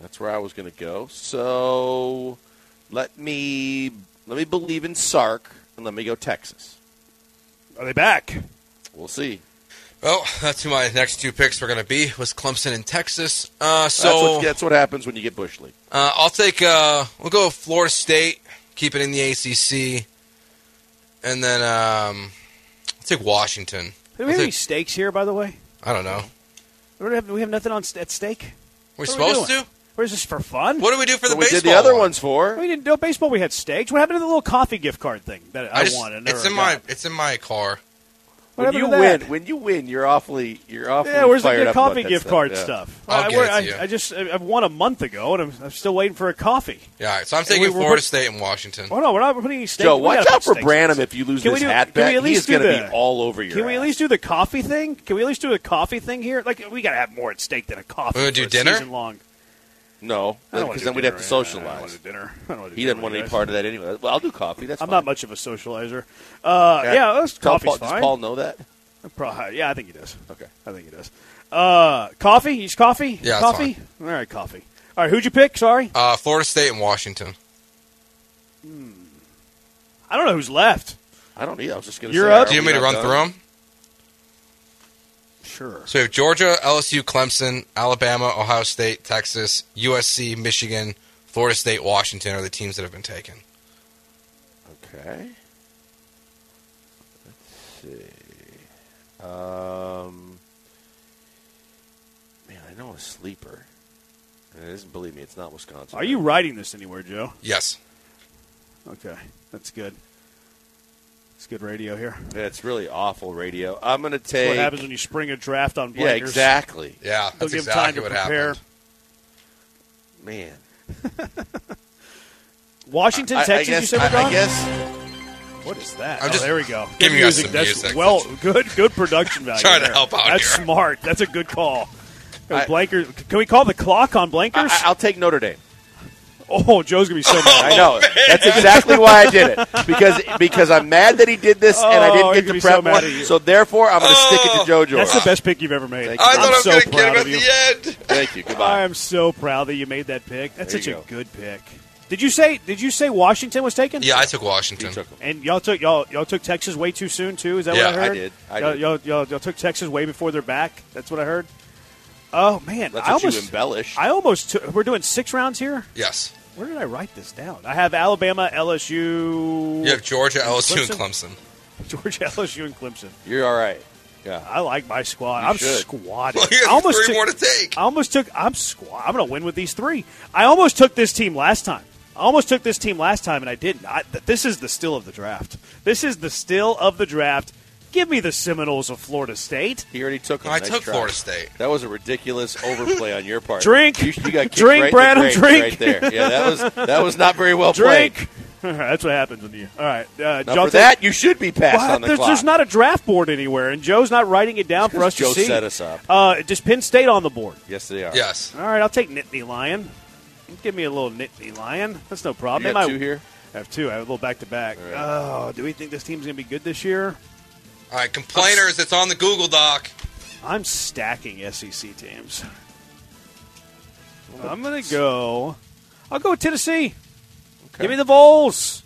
S3: That's where I was gonna go. So let me let me believe in Sark and let me go Texas.
S2: Are they back?
S3: We'll see.
S5: Well, that's who my next two picks were gonna be was Clemson and Texas. Uh,
S3: that's,
S5: so
S3: what, that's what happens when you get Bush League.
S5: uh, I'll take. Uh, we'll go Florida State. Keep it in the ACC, and then um, I'll take Washington.
S2: Do
S5: I'll
S2: we have any stakes here, by the way?
S5: I don't know.
S2: We don't have, we have nothing on at stake.
S5: We're
S2: What are we
S5: supposed to.
S2: Or is this for fun?
S5: What do we do for the
S3: What we
S5: baseball?
S3: did the other
S5: one?
S3: ones for.
S2: We didn't do baseball. We had stakes. What happened to the little coffee gift card thing that I,
S5: I just,
S2: wanted?
S5: it's in my it's in my car.
S2: What
S3: When you win, when you win, you're awfully you're awfully
S2: Yeah, where's the good coffee gift
S3: stuff.
S2: card
S3: Yeah.
S2: stuff?
S5: I'll
S2: I,
S5: get it to
S2: I,
S5: you.
S2: I just I've won a month ago, and I'm, I'm still waiting for a coffee.
S5: Yeah, all right, so I'm
S2: we-
S5: taking
S2: we're
S5: Florida
S2: put-
S5: State and Washington.
S2: Oh no, we're not putting any stakes.
S3: Joe, watch out for
S2: stakes
S3: Branham if you lose
S2: Can we
S3: this
S2: do-
S3: hat
S2: can we
S3: bet.
S2: at least
S3: He's going to be all over you.
S2: Can we at least do the coffee thing? Can we at least do the coffee thing here? Like we gotta have more at stake than a coffee.
S5: We're gonna do
S2: for
S5: dinner?
S2: season long.
S3: No,
S2: I don't wanna
S3: because then we'd
S2: dinner,
S3: have to
S2: yeah, I don't
S3: socialize.
S2: wanna dinner. I don't wanna
S3: He doesn't want any
S2: you
S3: part of that anyway. Well, I'll do coffee. That's
S2: I'm
S3: fine.
S2: not much of a socializer. Uh, yeah, that's,
S3: Tell
S2: coffee's
S3: Paul,
S2: fine.
S3: Does Paul know that?
S2: Pro- yeah, I think he does.
S3: Okay.
S2: I think he does. Uh, coffee? He's coffee?
S5: Yeah, that's
S2: coffee. All right, coffee. All right, who'd you pick? Sorry,
S5: Uh, Florida State and Washington.
S2: I don't know who's left.
S3: I don't either. I was just going to
S2: You're
S3: say.
S2: up.
S5: Do you want me to run through them?
S2: Sure.
S5: So we have Georgia, LSU, Clemson, Alabama, Ohio State, Texas, USC, Michigan, Florida State, Washington are the teams that have been taken.
S3: Okay. Let's see. Um, man, I know a sleeper. And it isn't, believe me, it's not Wisconsin.
S2: Are you writing this anywhere, Joe?
S5: Yes.
S2: Okay, that's good. It's good radio here.
S3: Yeah, it's really awful radio. I'm going to
S2: That's
S3: take.
S2: what happens when you spring a draft on
S3: yeah,
S2: blankers.
S3: exactly.
S5: Yeah,
S2: They'll
S5: that's
S2: give
S5: exactly
S2: time to
S5: what
S2: prepare.
S5: happened.
S3: Man.
S2: Washington,
S3: I, I
S2: Texas.
S3: guess,
S2: you said
S3: I,
S2: we're
S3: I
S2: gone?
S3: guess
S2: What is that?
S5: I'm
S2: oh,
S5: just
S2: there we go.
S5: giving
S2: Good
S5: you guys
S2: music.
S5: some
S2: That's
S5: music.
S2: well, good, good production value.
S5: Trying to
S2: there.
S5: help out
S2: That's
S5: here.
S2: smart. That's a good call.
S3: I-
S2: Blankers. Can we call the clock on Blankers?
S3: I- I'll take Notre Dame.
S2: Oh, Joe's gonna be so mad.
S3: I know. Oh, That's exactly why I did it because because I'm mad that he did this and I
S2: Oh,
S3: didn't get
S2: gonna
S3: to
S2: be so
S3: prep one. So therefore, I'm going to stick it to
S5: Oh.
S3: JoJo.
S2: That's the best pick you've ever made.
S3: Thank you.
S5: I thought I
S2: I'm
S5: was
S2: so
S5: going to get
S2: proud
S5: him at
S2: of you.
S5: the end.
S3: Thank you. Goodbye.
S2: I am so proud that you made that pick. That's
S3: There
S2: such
S3: you
S2: a good pick. Did you say? Did you say Washington was taken?
S5: Yeah, I took Washington.
S3: took.
S2: And y'all took y'all y'all took Texas way too soon too. Is that
S5: Yeah,
S2: what I
S3: I
S2: heard?
S3: did. I
S2: y'all,
S3: did.
S2: Y'all, y'all, y'all took Texas way before they're back. That's what I heard. Oh man,
S3: That's
S2: I almost
S3: you embellish.
S2: I almost took. We're doing six rounds here.
S5: Yes.
S2: Where did I write this down? I have Alabama, LSU,
S5: You have Georgia, LSU, and
S2: Clemson?
S5: Clemson.
S2: Georgia, LSU, and Clemson.
S3: You're all right. Yeah.
S2: I like my squad.
S3: You
S2: I'm
S3: should.
S2: squatted.
S5: Well, you
S2: I almost
S5: three
S2: took,
S5: more to take.
S2: I almost took. I'm squad. I'm going to win with these three. I almost took this team last time. I almost took this team last time, and I didn't. I, this is the still of the draft. This is the still of the draft. Give me the Seminoles of Florida State.
S3: He already took him.
S5: I
S3: Nice
S5: took
S3: try.
S5: Florida State.
S3: That was a ridiculous overplay on your part.
S2: Drink.
S3: You, you got kicked
S2: Drink,
S3: right in the
S2: Branham,
S3: grades
S2: drink.
S3: right there. Yeah, that was that was not very well
S2: Drink.
S3: played.
S2: That's what happens when you. All right, uh,
S3: Now
S2: y'all
S3: for that, you should be passed
S2: Well,
S3: on the
S2: there's,
S3: clock.
S2: there's not a draft board anywhere, and Joe's not writing it down for us
S3: Joe
S2: to see.
S3: Joe set us up.
S2: Uh, just Penn State on the board.
S3: yes, they are.
S5: Yes.
S2: All right, I'll take Nittany Lion. Give me a little Nittany Lion. That's no problem.
S3: You
S2: They
S3: got
S2: might-
S3: two here.
S2: I have two. I have a little back to back. Oh, do we think this team's going to be good this year?
S5: All right, complainers, it's on the Google Doc.
S2: I'm stacking SEC teams. I'm going to go. I'll go with Tennessee. Give me the Vols.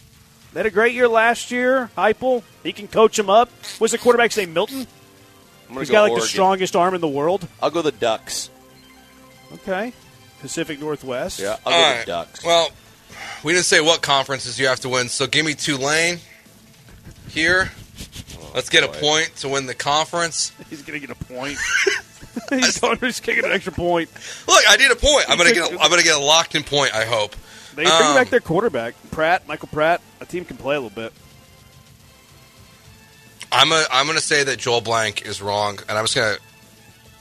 S2: They had a great year last year. Heupel, he can coach them up. Was the quarterback's name? Milton.
S3: I'm
S2: He's
S3: go
S2: got like
S3: Oregon.
S2: the strongest arm in the world.
S3: I'll go the Ducks.
S2: Okay. Pacific Northwest.
S3: Yeah, I'll
S5: All
S3: go
S5: right.
S3: the Ducks.
S5: Well, we didn't say what conferences you have to win, so give me Tulane here. Let's get a
S3: boy.
S5: point to win the conference.
S2: He's going to get a point. he's going to kick an extra point.
S5: Look, I need a point. I'm gonna get. A, I'm gonna get a locked in point. I hope.
S2: They bring
S5: Um,
S2: back their quarterback, Pratt, Michael Pratt. A team can play a little bit.
S5: I'm a, I'm gonna say that Joel Blank is wrong, and I'm just gonna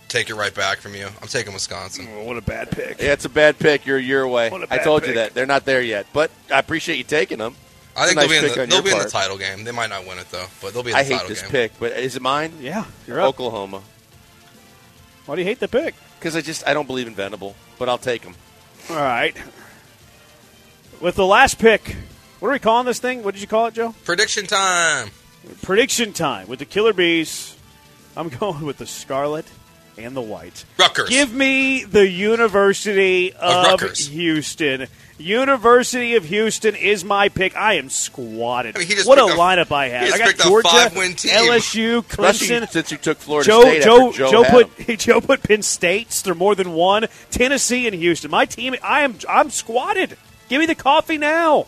S5: take it right back from you. I'm taking Wisconsin.
S2: Oh, what a bad pick.
S3: yeah, it's a bad pick. You're a year away.
S2: What a
S3: I
S2: bad
S3: told you that they're not there yet, but I appreciate you taking them.
S5: I think
S3: Nice
S5: they'll be in the they'll be in the title game. They might not win it though, but they'll be in the
S3: I hate
S5: title
S3: this
S5: game.
S3: pick, but is it mine?
S2: Yeah, you're up.
S3: Oklahoma.
S2: Why do you hate the pick?
S3: Because I just I don't believe in Venable, but I'll take them.
S2: All right. With the last pick, what are we calling this thing? What did you call it, Joe?
S5: Prediction time.
S2: Prediction time with the Killer Bees. I'm going with the Scarlet and the White.
S5: Rutgers.
S2: Give me the University of,
S5: Rutgers.
S2: Houston. University of Houston is my pick. I am squatted.
S5: I mean, he just
S2: what a
S5: a-
S2: lineup I have. I got Georgia,
S5: team.
S2: LSU, Clemson.
S3: since you took Florida
S2: Joe,
S3: State
S2: Joe,
S3: after Joe,
S2: Joe
S3: had
S2: put
S3: 'em.
S2: Joe put Penn State's. They're more than one. Tennessee and Houston. My team. I am. I'm squatted. Give me the coffee now.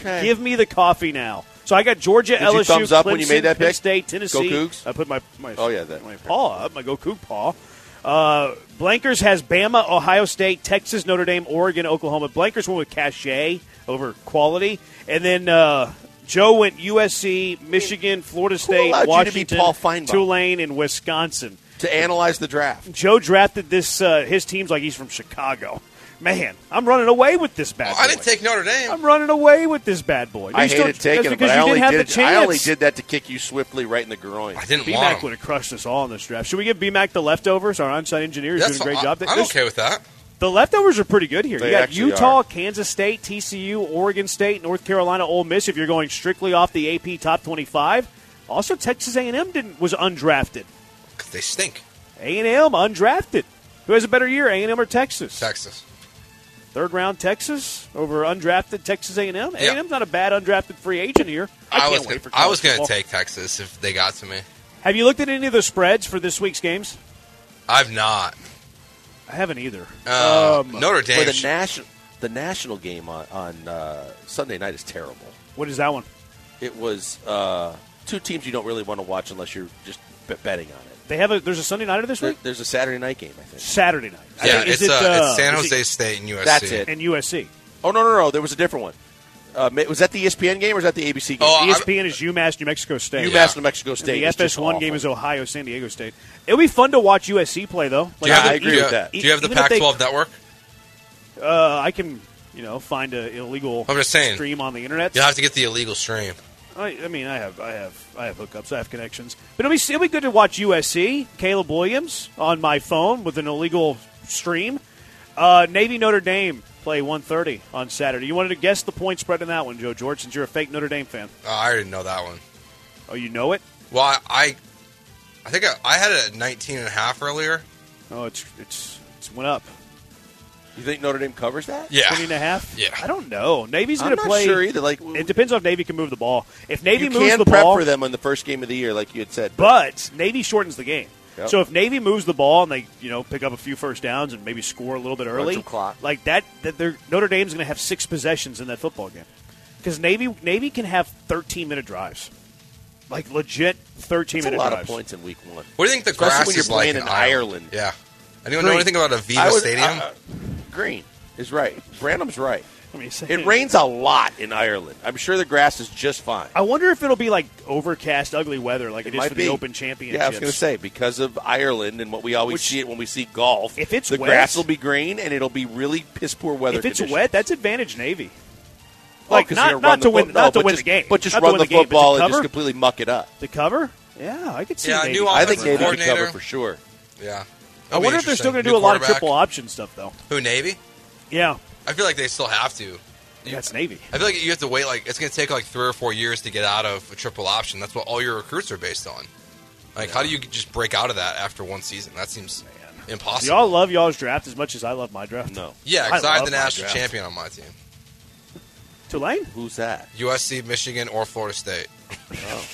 S3: Okay.
S2: Give me the coffee now. So I got Georgia,
S3: Did
S2: LSU,
S3: thumbs up
S2: Clemson,
S3: when you made that
S2: Penn
S3: pick?
S2: State, Tennessee.
S3: Go Cougs?
S2: I put my, my
S3: Oh, yeah, that-
S2: my paw up, my go Coug paw. Uh, Blankers has Bama, Ohio State, Texas, Notre Dame, Oregon, Oklahoma. Blankers went with cachet over quality, and then uh, Joe went USC, Michigan, Florida State,
S3: allowed you to be
S2: Washington, Tulane, and Wisconsin.
S3: to analyze the draft.
S2: Joe drafted this uh, his teams like he's from Chicago. Man, I'm running away with this bad.
S5: Oh,
S2: boy.
S5: I didn't take Notre Dame.
S2: I'm running away with this bad boy.
S3: I
S2: You still-
S3: hated taking
S2: that's
S3: him,
S2: because
S3: but I
S2: you
S3: only
S2: didn't have the
S3: it.
S2: chance.
S3: I only did that to kick you swiftly right in the groin.
S5: I didn't want
S2: BMAC
S5: him.
S2: would have crushed us all in this draft. Should we give BMAC the leftovers? Our on-site engineer is doing a great
S5: fi-
S2: job.
S5: I'm
S2: There's-
S5: okay with that.
S2: The leftovers are pretty good here.
S3: They
S2: you got Utah,
S3: are.
S2: Kansas State, TCU, Oregon State, North Carolina, Ole Miss. If you're going strictly off the AP top 25, also Texas A&M didn't was undrafted.
S5: they stink.
S2: A&M undrafted. Who has a better year, A&M or Texas?
S5: Texas.
S2: Third round Texas over undrafted Texas A&M. A&M's not a bad undrafted free agent here. I,
S5: I,
S2: can't
S5: was
S2: wait
S5: gonna,
S2: for
S5: I was going to take Texas if they got to me.
S2: Have you looked at any of the spreads for this week's games?
S5: I've not.
S2: I haven't either.
S5: Uh,
S2: Um,
S5: Notre
S3: Boy,
S5: Dame.
S3: the national the national game on, on uh, Sunday night is terrible.
S2: What is that one?
S3: It was uh, two teams you don't really want to watch unless you're just betting on it.
S2: They have a. There's a Sunday nighter this week.
S3: there's a Saturday night game, I think.
S2: Saturday night.
S5: yeah,
S2: is
S5: it's,
S2: it,
S5: uh,
S2: uh,
S5: it's San Jose
S2: it-
S5: State and USC.
S3: That's it.
S2: and USC.
S3: Oh no, no, no! There was a different one. Uh, was that the ESPN game or was that the ABC game?
S5: Oh, I-
S2: ESPN is UMass, New Mexico State.
S3: UMass
S5: yeah.
S3: New Mexico
S2: And
S3: State.
S2: the FS1 game is Ohio, San Diego State. It'll be fun to watch USC play, though.
S5: Do you have
S3: I
S5: the-
S3: agree
S5: you
S3: with that.
S5: Do you have the
S2: Even if they-
S5: Pac-12 network?
S2: Uh, I can, you know, find an illegal
S5: I'm just saying.
S2: stream on the internet.
S5: You'll have to get the illegal stream.
S2: I, I mean, I have, I have, I have hookups, I have connections. But it'll be, it'll be good to watch USC, Caleb Williams on my phone with an illegal stream. Uh, Navy Notre Dame play 1:30 on Saturday. You wanted to guess the point spread in that one, Joe George, since you're a fake Notre Dame fan.
S5: Oh, I already know that one.
S2: Oh, you know it?
S5: Well, I, I, I think I, I had it at 19 and a half earlier.
S2: Oh, it's it's it's went up
S3: You think Notre Dame covers that?
S5: Yeah.
S2: 20 and a half.
S5: Yeah.
S2: I don't know. Navy's
S3: I'm
S2: going to
S3: not
S2: play.
S3: sure either. Like
S2: It depends on if Navy can move the ball. If Navy moves the ball,
S3: you
S2: moves
S3: can
S2: the
S3: prep
S2: ball,
S3: for them in the first game of the year, like you had said.
S2: but Navy shortens the game.
S3: Yep.
S2: So if Navy moves the ball and they, you know, pick up a few first downs and maybe score a little bit early,
S3: clock.
S2: like that, that they're, Notre Dame's going to have six possessions in that football game because Navy Navy can have 13 minute drives, like legit 13
S3: That's a
S2: minute
S3: lot
S2: drives.
S3: of points in week one.
S5: What do you think the
S3: Especially
S5: grass
S3: when you're
S5: is like
S3: playing in Ireland.
S5: Yeah. Anyone
S2: Green.
S5: know anything about Aviva
S3: I would-
S5: Stadium?
S3: uh, Green is right. Branham's right.
S2: I mean,
S3: It rains a lot in Ireland. I'm sure the grass is just fine.
S2: I wonder if it'll be like overcast, ugly weather, like it, is
S3: might
S2: for
S3: be.
S2: the Open Championships.
S3: Yeah, I was going to say because of Ireland and what we always
S2: Which-
S3: see it when we see golf.
S2: If it's
S3: the
S2: wet-
S3: grass will be green and it'll be really piss poor weather.
S2: if it's
S3: conditions.
S2: wet, that's advantage Navy.
S3: Like
S2: Like
S3: 'cause
S2: not,
S3: gonna
S2: not
S3: run
S2: to
S3: the
S2: win,
S3: foot-
S2: not to win
S3: just,
S2: the game,
S3: but just
S2: Not
S3: run the,
S2: the game, but
S3: football and just completely muck it up.
S2: To cover? Yeah, I could see.
S5: Yeah,
S2: Navy.
S5: new
S3: I think
S5: Offensive
S3: Navy could
S5: coordinator.
S3: cover for sure.
S5: yeah.
S2: I
S5: That'll be
S2: wonder if they're still going to do a lot of triple option stuff, though.
S5: Who Navy?
S2: Yeah,
S5: I feel like they still have to. You-
S2: that's Navy.
S5: I feel like you have to wait. Like it's going to take like three or four years to get out of a triple option. That's what all your recruits are based on. Like, how do you just break out of that after one season? That seems
S2: Do
S5: impossible.
S2: y'all love y'all's draft as much as I love my draft?
S3: No,
S5: yeah, because I,
S2: I
S5: have
S2: love
S5: the national
S2: draft.
S5: champion on my team:
S2: Tulane?
S3: who's that?
S5: USC, Michigan, or Florida State.
S2: Oh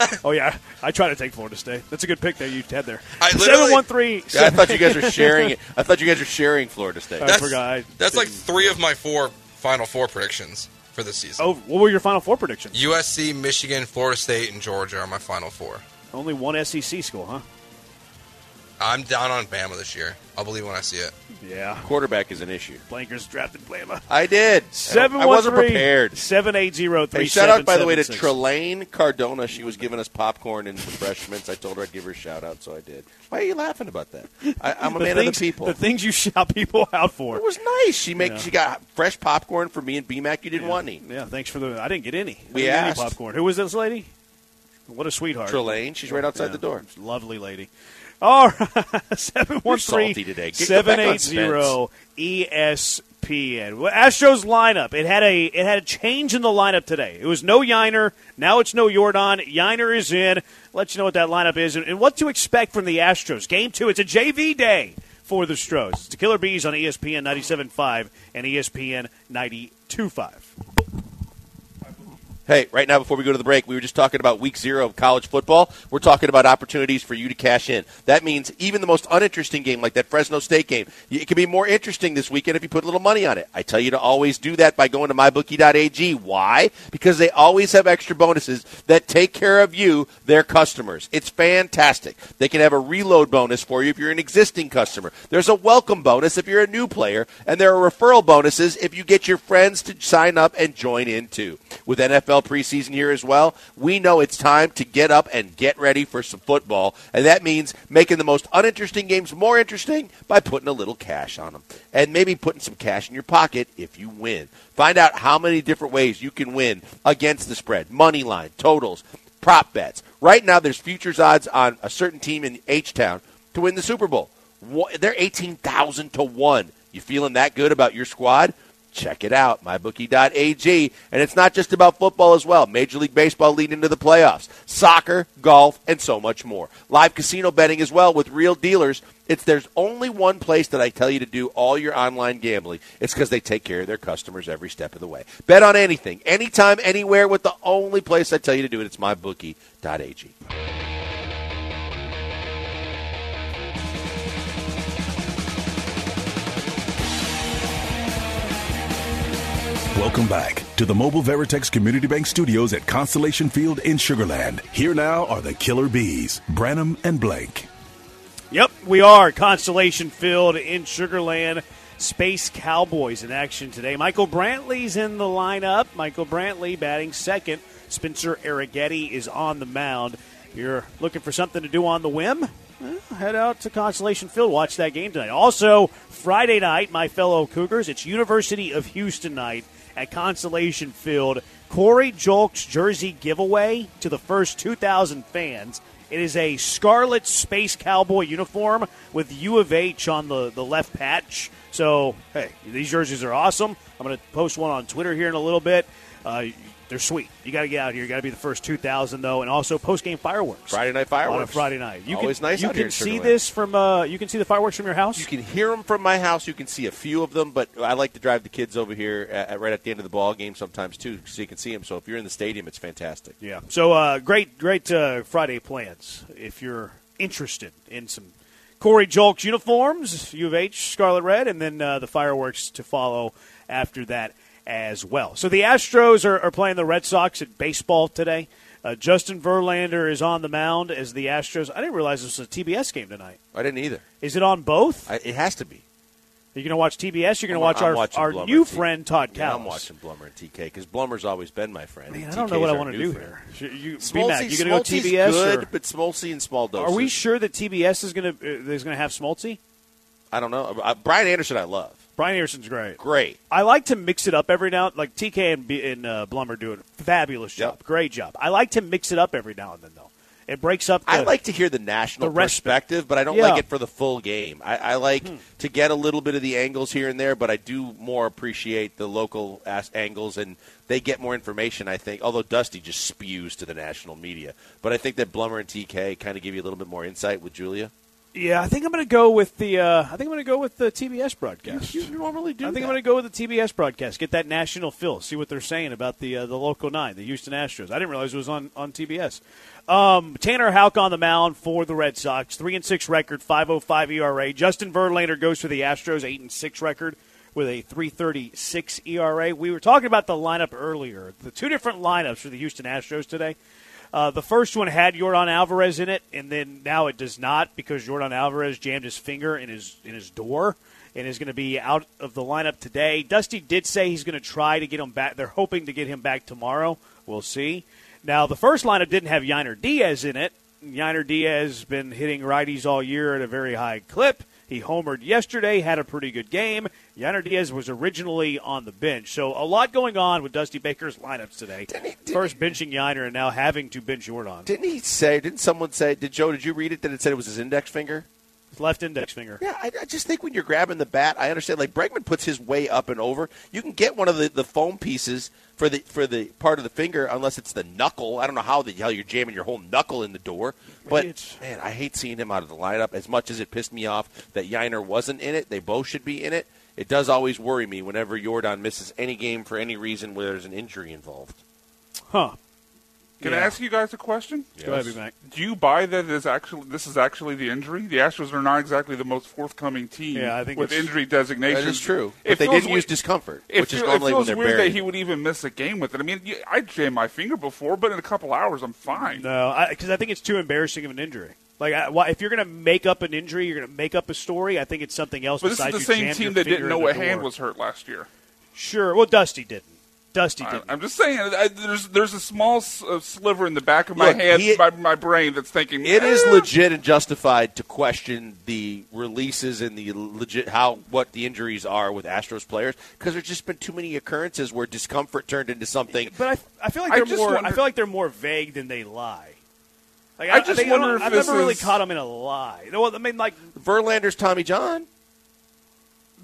S2: Oh, yeah, I try to take Florida State. That's a good pick there you had there.
S5: I literally-
S2: Seven one three.
S3: I thought you guys were sharing it. I thought you guys were sharing Florida State.
S2: I
S5: That's,
S2: forgot. I
S5: that's like three of my four Final Four predictions for this season.
S2: Oh, what were your Final Four predictions?
S5: USC, Michigan, Florida State, and Georgia are my Final Four.
S2: Only one SEC school, huh?
S5: I'm down on Bama this year. I'll believe when I see it.
S2: Yeah.
S3: Quarterback is an issue.
S2: Blankers drafted Bama.
S3: I did.
S2: Seven
S3: I wasn't prepared.
S2: Seven eight zero three.
S3: Hey, shout out by the way to Trelane Cardona. She was giving us popcorn and refreshments. I told her I'd give her a shout out, so I did. Why are you laughing about that? I, I'm a man
S2: things,
S3: of the people.
S2: The things you shout people out for.
S3: it was nice. She make
S2: Yeah.
S3: she got fresh popcorn for me and BMAC. You didn't want any.
S2: Yeah, thanks for the. I didn't get any. I
S3: We
S2: didn't get any
S3: asked.
S2: popcorn. Who was this lady? What a sweetheart.
S3: Trelane, she's right outside
S2: Yeah,
S3: the door.
S2: Lovely lady. All right, seven one three
S3: salty today. Get
S2: seven
S3: back on
S2: eight zero E ESPN. Well, Astros lineup. It had a it had a change in the lineup today. It was no Yainer. Now it's no Yordan. Yainer is in. Let you know what that lineup is and, and what to expect from the Astros. Game two. It's a JV day for the Stros. It's the Killer Bees on ESPN 97.5 and ESPN 92.5.
S3: Hey, right now, before we go to the break, we were just talking about week zero of college football. We're talking about opportunities for you to cash in. That means even the most uninteresting game, like that Fresno State game, it can be more interesting this weekend if you put a little money on it. I tell you to always do that by going to mybookie.ag. Why? Because they always have extra bonuses that take care of you, their customers. It's fantastic. They can have a reload bonus for you if you're an existing customer. There's a welcome bonus if you're a new player, and there are referral bonuses if you get your friends to sign up and join in too. With NFL preseason here as well, we know it's time to get up and get ready for some football, and that means making the most uninteresting games more interesting by putting a little cash on them, and maybe putting some cash in your pocket if you win. Find out how many different ways you can win against the spread, money line, totals, prop bets. Right now, there's futures odds on a certain team in H Town to win the Super Bowl. They're eighteen thousand to one. You feeling that good about your squad? Check it out, mybookie.ag. And it's not just about football as well. Major League Baseball leading into the playoffs, soccer, golf, and so much more. Live casino betting as well with real dealers. It's there's only one place that I tell you to do all your online gambling. It's because they take care of their customers every step of the way. Bet on anything, anytime, anywhere with the only place I tell you to do it. It's mybookie.ag.
S1: Welcome back to the Mobile Veritex Community Bank Studios at Constellation Field in Sugarland. Here now are the Killer Bees, Branham and Blank.
S2: Yep, we are Constellation Field in Sugarland. Space Cowboys in action today. Michael Brantley's in the lineup. Michael Brantley batting second. Spencer Arrighetti is on the mound. If you're looking for something to do on the whim, well, head out to Constellation Field. Watch that game tonight. Also, Friday night, my fellow Cougars, it's University of Houston night at Constellation Field. Corey Julks' jersey giveaway to the first 2,000 fans. It is a scarlet space cowboy uniform with U of H on the, the left patch. So, hey, these jerseys are awesome. I'm going to post one on Twitter here in a little bit. Uh, they're sweet. You got to get out here. You got to be the first 2,000 though, and also post game fireworks.
S3: Friday night fireworks
S2: on a. Friday night. You
S3: Always
S2: can,
S3: nice
S2: You
S3: out here
S2: can see this from. Uh, you can see the fireworks from your house.
S3: You can hear them from my house. You can see a few of them, but I like to drive the kids over here at, right at the end of the ball game sometimes too, so you can see them. So if you're in the stadium, it's fantastic.
S2: Yeah. So uh, great, great uh, Friday plans. If you're interested in some Corey Julks' uniforms, U of H Scarlet Red, and then uh, the fireworks to follow after that as well. So the Astros are, are playing the Red Sox at baseball today. Uh, Justin Verlander is on the mound as the Astros. I didn't realize this was a TBS game tonight.
S3: I didn't either.
S2: Is it on both?
S3: I, it has to be.
S2: You are you going to watch TBS? You're going to watch
S3: I'm
S2: our, our new
S3: T-
S2: friend Todd
S3: Yeah,
S2: Kalas.
S3: I'm watching Blummer and TK because Blummer's always been my friend.
S2: Man, I don't know what I want to do
S3: friend.
S2: here. Should you,
S3: Smoltzy,
S2: you going to go TBS?
S3: good,
S2: or-
S3: but Smoltzy and small doses.
S2: Are we sure that TBS is going to uh, is going to have Smoltzy?
S3: I don't know. Uh, Brian Anderson, I love.
S2: Brian Anderson's great.
S3: Great.
S2: I like to mix it up every now. Like TK and, B, and uh, Blummer do a fabulous job,
S3: Yep.
S2: great job. I like to mix it up every now and then though. It breaks up. The,
S3: I like to hear the national
S2: the
S3: perspective, but I don't
S2: Yeah.
S3: like it for the full game. I, I like hmm. to get a little bit of the angles here and there, but I do more appreciate the local angles, and they get more information. I think, although Dusty just spews to the national media, but I think that Blummer and TK kind of give you a little bit more insight with Julia.
S2: Yeah, I think I'm going to go with the. Uh, I think I'm going to go with the TBS broadcast.
S3: You normally do.
S2: I think I'm going to go with the TBS broadcast. Get that national feel. See what they're saying about the uh, the local nine, the Houston Astros. I didn't realize it was on on TBS. Um, Tanner Houck on the mound for the Red Sox, three and six record, 5.05 ERA. Justin Verlander goes for the Astros, eight and six record with a 3.36 ERA. We were talking about the lineup earlier. The two different lineups for the Houston Astros today. Uh, the first one had Yordan Alvarez in it, and then now it does not because Yordan Alvarez jammed his finger in his in his door and is going to be out of the lineup today. Dusty did say he's going to try to get him back. They're hoping to get him back tomorrow. We'll see. Now the first lineup didn't have Yainer Diaz in it. Yainer Diaz has been hitting righties all year at a very high clip. He homered yesterday, had a pretty good game. Yainer Diaz was originally on the bench. So a lot going on with Dusty Baker's lineups today. First benching Yainer and now having to bench Yordan.
S3: Didn't he say? Didn't someone say? Did Joe? Did you read it? That it said it was his index finger.
S2: Left index finger.
S3: Yeah, I, I just think when you're grabbing the bat, I understand. Like Bregman puts his way up and over. You can get one of the, the foam pieces for the for the part of the finger, unless it's the knuckle. I don't know how the hell you're jamming your whole knuckle in the door. But
S2: It's-
S3: man, I hate seeing him out of the lineup. As much as it pissed me off that Yainer wasn't in it, they both should be in it. It does always worry me whenever Yordan misses any game for any reason where there's an injury involved.
S2: Huh.
S8: Can
S2: Yeah.
S8: I ask you guys a question?
S2: Go ahead, B-Mac.
S8: Do you buy that it is actually this is actually the injury? The Astros are not exactly the most forthcoming team
S2: Yeah, I think
S8: with injury designations.
S3: That is true.
S8: It
S3: But they didn't use discomfort,
S8: It,
S3: which is
S8: feel-
S3: normally
S8: it
S3: when they're
S8: weird
S3: buried.
S8: that he would even miss a game with it. I mean, I jammed my finger before, but in a couple hours, I'm fine.
S2: No, because I, think it's too embarrassing of an injury. Like, if you're going to make up an injury, you're going to make up a story. I think it's something else.
S8: But this is
S2: besides
S8: the
S2: you
S8: same team that didn't
S2: in
S8: know
S2: the
S8: a hand was hurt last year.
S2: Sure. Well, Dusty didn't. Dusty
S8: I,
S2: didn't.
S8: I'm just saying, I, there's there's a small s- uh, sliver in the back of my
S3: Look,
S8: hand,
S3: he-
S8: my, my brain that's thinking
S3: It is
S8: "Eh."
S3: legit and justified to question the releases and the legit how what the injuries are with Astros players because there's just been too many occurrences where discomfort turned into something.
S2: but I, I feel like
S8: I
S2: they're
S8: just
S2: more. I feel like they're more vague than they lie. Like,
S8: I just
S2: think-
S8: wonder
S2: don't-
S8: if
S2: I've
S8: this
S2: never really
S8: is-
S2: caught them in a lie. You know what? I mean, like,
S3: Verlander's Tommy John.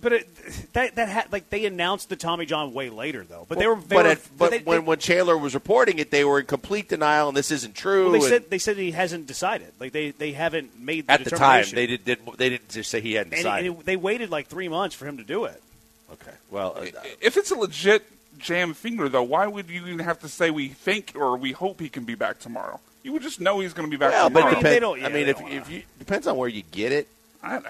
S2: But it, that that had like they announced the Tommy John way later though. But they were. They
S3: but
S2: were,
S3: at, but
S2: they,
S3: when
S2: they,
S3: when Chandler was reporting it, they were in complete denial, and this isn't true.
S2: well, they
S3: and
S2: said they said he hasn't decided. Like they, they haven't made the
S3: at the time, they did, did they didn't just say he hadn't
S2: and,
S3: decided.
S2: and it- they waited like three months for him to do it.
S3: okay, well, uh,
S8: If it's a legit jam finger, though, why would you even have to say we think or we hope he can be back tomorrow? You would just know he's going to be back
S3: well, but
S8: tomorrow.
S3: it
S2: mean,
S3: depends.
S2: yeah,
S3: I mean, if,
S2: don't
S3: if you depends on where you get it.
S8: I,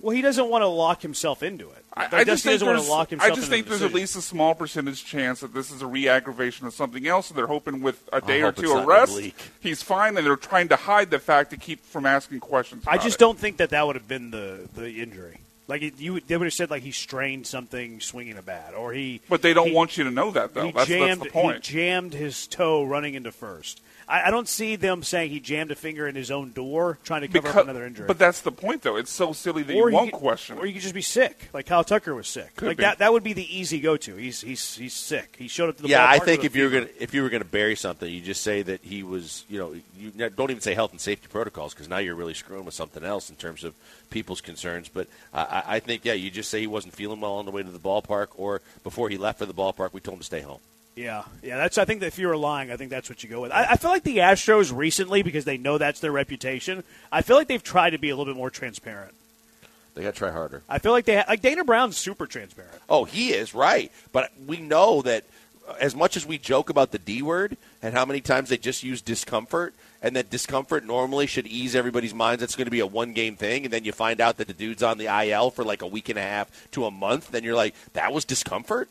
S2: Well, he doesn't want to lock himself into it.
S8: I, I just think
S2: doesn't want to
S8: there's,
S2: lock himself
S8: I just
S2: into
S8: think
S2: the
S8: there's at least a small percentage chance that this is a re-aggravation of something else, and they're hoping with a day or two of rest, he's fine, and they're trying to hide the fact to keep from asking questions.
S2: I just
S8: it.
S2: don't think that that would have been the the injury. Like it, you, they would have said like he strained something swinging a bat, or he.
S8: But they don't
S2: he-
S8: want you to know that, though.
S2: He
S8: That's,
S2: jammed.
S8: that's the point.
S2: He jammed his toe running into first. I, I don't see them saying he jammed a finger in his own door trying to cover up another injury.
S8: But that's the point, though. It's so silly that
S2: or
S8: you won't
S2: could,
S8: question.
S2: Or
S8: it.
S2: you could just be sick, like Kyle Tucker was sick.
S8: Could
S2: like
S8: be.
S2: that. That would be the easy go-to. He's he's he's sick. He showed up to the
S3: yeah, I think if you were
S2: fever.
S3: gonna if you were gonna bury something, you just say that he was. You know, you don't even say health and safety protocols because now you're really screwing with something else in terms of people's concerns. But I, I I think yeah, you just say he wasn't feeling well on the way to the ballpark, or before he left for the ballpark, we told him to stay home.
S2: Yeah, yeah. That's. I think that if you were lying, I think that's what you go with. I, I feel like the Astros recently, because they know that's their reputation. I feel like they've tried to be a little bit more transparent.
S3: They got to try harder.
S2: I feel like they ha- like Dana Brown's super transparent.
S3: Oh, he is right, but we know that uh, as much as we joke about the D word and how many times they just use discomfort, and that discomfort normally should ease everybody's minds. It's going to be a one game thing, and then you find out that the dude's on the IL for like a week and a half to a month. Then you're like, that was discomfort.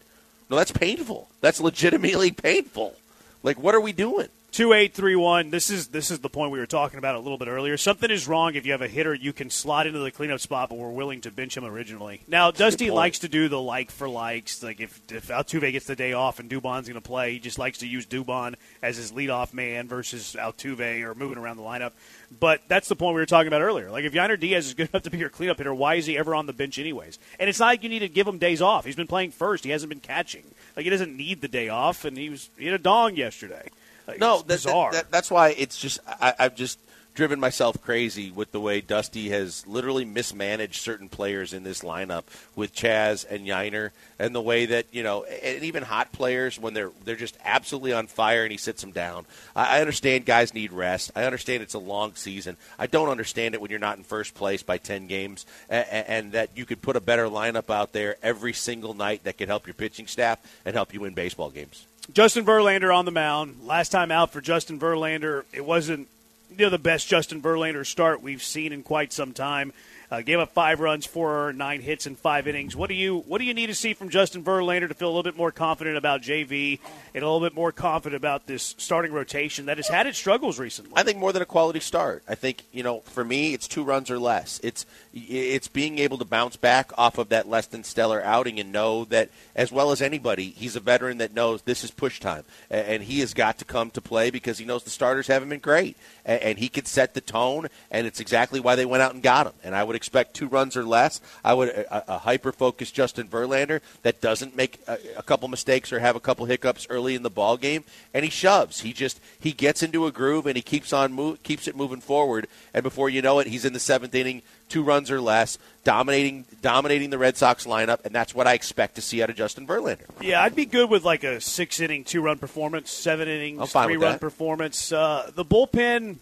S3: No, that's painful. That's legitimately painful. Like, what are we doing?
S2: Two eight three one. This is this is the point we were talking about a little bit earlier. Something is wrong if you have a hitter you can slot into the cleanup spot, but we're willing to bench him originally. Now, Dusty likes to do the like for likes. Like if if Altuve gets the day off and Dubon's going to play, he just likes to use Dubon as his leadoff man versus Altuve or moving around the lineup. But that's the point we were talking about earlier. Like if Yainer Diaz is good enough to be your cleanup hitter, why is he ever on the bench anyways? And it's not like you need to give him days off. He's been playing first. He hasn't been catching. Like he doesn't need the day off. And he was he had a dong yesterday. Like,
S3: No, that,
S2: bizarre.
S3: that- that- that's why it's just I, I've just driven myself crazy with the way Dusty has literally mismanaged certain players in this lineup with Chas and Yainer, and the way that you know, and even hot players when they're they're just absolutely on fire and he sits them down. I, I understand guys need rest. I understand it's a long season. I don't understand it when you're not in first place by ten games, and, and that you could put a better lineup out there every single night that could help your pitching staff and help you win baseball games.
S2: Justin Verlander on the mound. Last time out for Justin Verlander, it wasn't you know the best Justin Verlander start we've seen in quite some time. Uh, gave up five runs, four nine hits in five innings. What do you what do you need to see from Justin Verlander to feel a little bit more confident about JV and a little bit more confident about this starting rotation that has had its struggles recently?
S3: I think more than a quality start. I think you know, for me, it's two runs or less. It's it's being able to bounce back off of that less than stellar outing and know that, as well as anybody, he's a veteran that knows this is push time, and he has got to come to play because he knows the starters haven't been great, and he could set the tone, and it's exactly why they went out and got him. And I would expect two runs or less. I would uh, uh, uh, a, a hyper focused Justin Verlander that doesn't make a, a couple mistakes or have a couple hiccups early in the ball game, and he shoves. He just he gets into a groove and he keeps on move, keeps it moving forward, and before you know it, he's in the seventh inning, two runs or less, dominating dominating the Red Sox lineup, and that's what I expect to see out of Justin Verlander.
S2: Yeah, I'd be good with like a six inning, two run performance, seven innings, three run
S3: that.
S2: performance. Uh, the bullpen.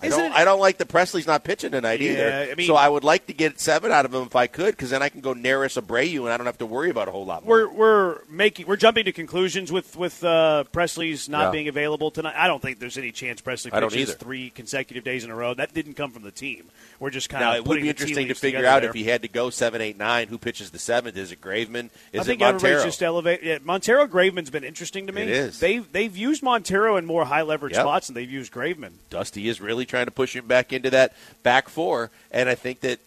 S3: I don't, I don't like that Pressly's not pitching tonight
S2: Yeah,
S3: either.
S2: I mean-
S3: so I would like to get seven out of him if I could, because then I can go Neris Abreu, and I don't have to worry about a whole lot more.
S2: We're we're making we're jumping to conclusions with with uh, Pressly's not
S3: Yeah.
S2: being available tonight. I don't think there's any chance Presley pitches three consecutive days in a row. That didn't come from the team. We're just kind
S3: now
S2: of
S3: it would be interesting to figure out if he had to go seven, eight, nine. Who pitches the seventh? Is it Graveman? Is
S2: I think
S3: it Montero?
S2: just elevated. Yeah, Montero Graveman's been interesting to me.
S3: It is.
S2: They've they've used Montero in more high leverage
S3: Yep.
S2: spots than they've used Graveman.
S3: Dusty is really trying to push him back into that back four, and I think that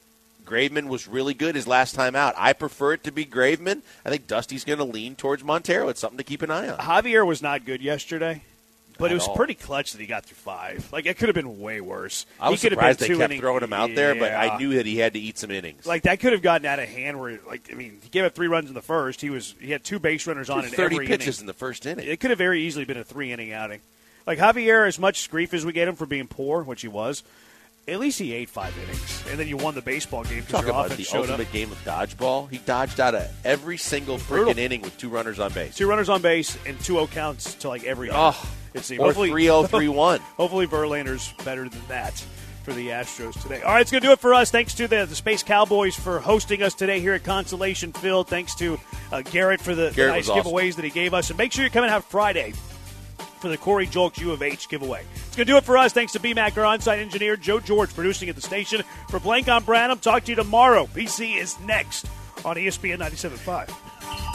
S3: Graveman was really good his last time out. I prefer it to be Graveman. I think Dusty's going to lean towards Montero. It's something to keep an eye on.
S2: Javier was not good yesterday. But
S3: At
S2: it was
S3: all.
S2: pretty clutch that he got through five. Like it could have been way worse.
S3: I was
S2: he could
S3: surprised
S2: have
S3: they
S2: been two
S3: kept
S2: inning-
S3: throwing him out there, but I knew that he had to eat some innings.
S2: like that could have gotten out of hand. Where like I mean, he gave up three runs in the first. He was he had two base runners on in
S3: thirty
S2: every
S3: pitches in the first inning.
S2: It could have very easily been a three inning outing. Like Javier, as much grief as we get him for being poor, which he was, At least he ate five innings, and then you won the baseball game because
S3: Talk
S2: your
S3: about
S2: offense
S3: the
S2: showed
S3: ultimate
S2: up.
S3: game of dodgeball. He dodged out of every single freaking inning with two runners on base.
S2: Two runners on base and 2-0 counts to like every.
S3: Oh,
S2: it seemed.
S3: or
S2: Hopefully,
S3: 3-0, 3-1.
S2: hopefully Verlander's better than that for the Astros today. All right, it's going to do it for us. Thanks to the, the Space Cowboys for hosting us today here at Constellation Field. Thanks to uh, Garrett for the, the nice
S3: awesome.
S2: giveaways that he gave us. And make sure you come and have Friday for the Corey Julks U of H giveaway. It's going to do it for us. Thanks to BMAC, our on-site engineer, Joe George, producing at the station. For Blank on Branham, talk to you tomorrow. PC is next on ESPN 97.5.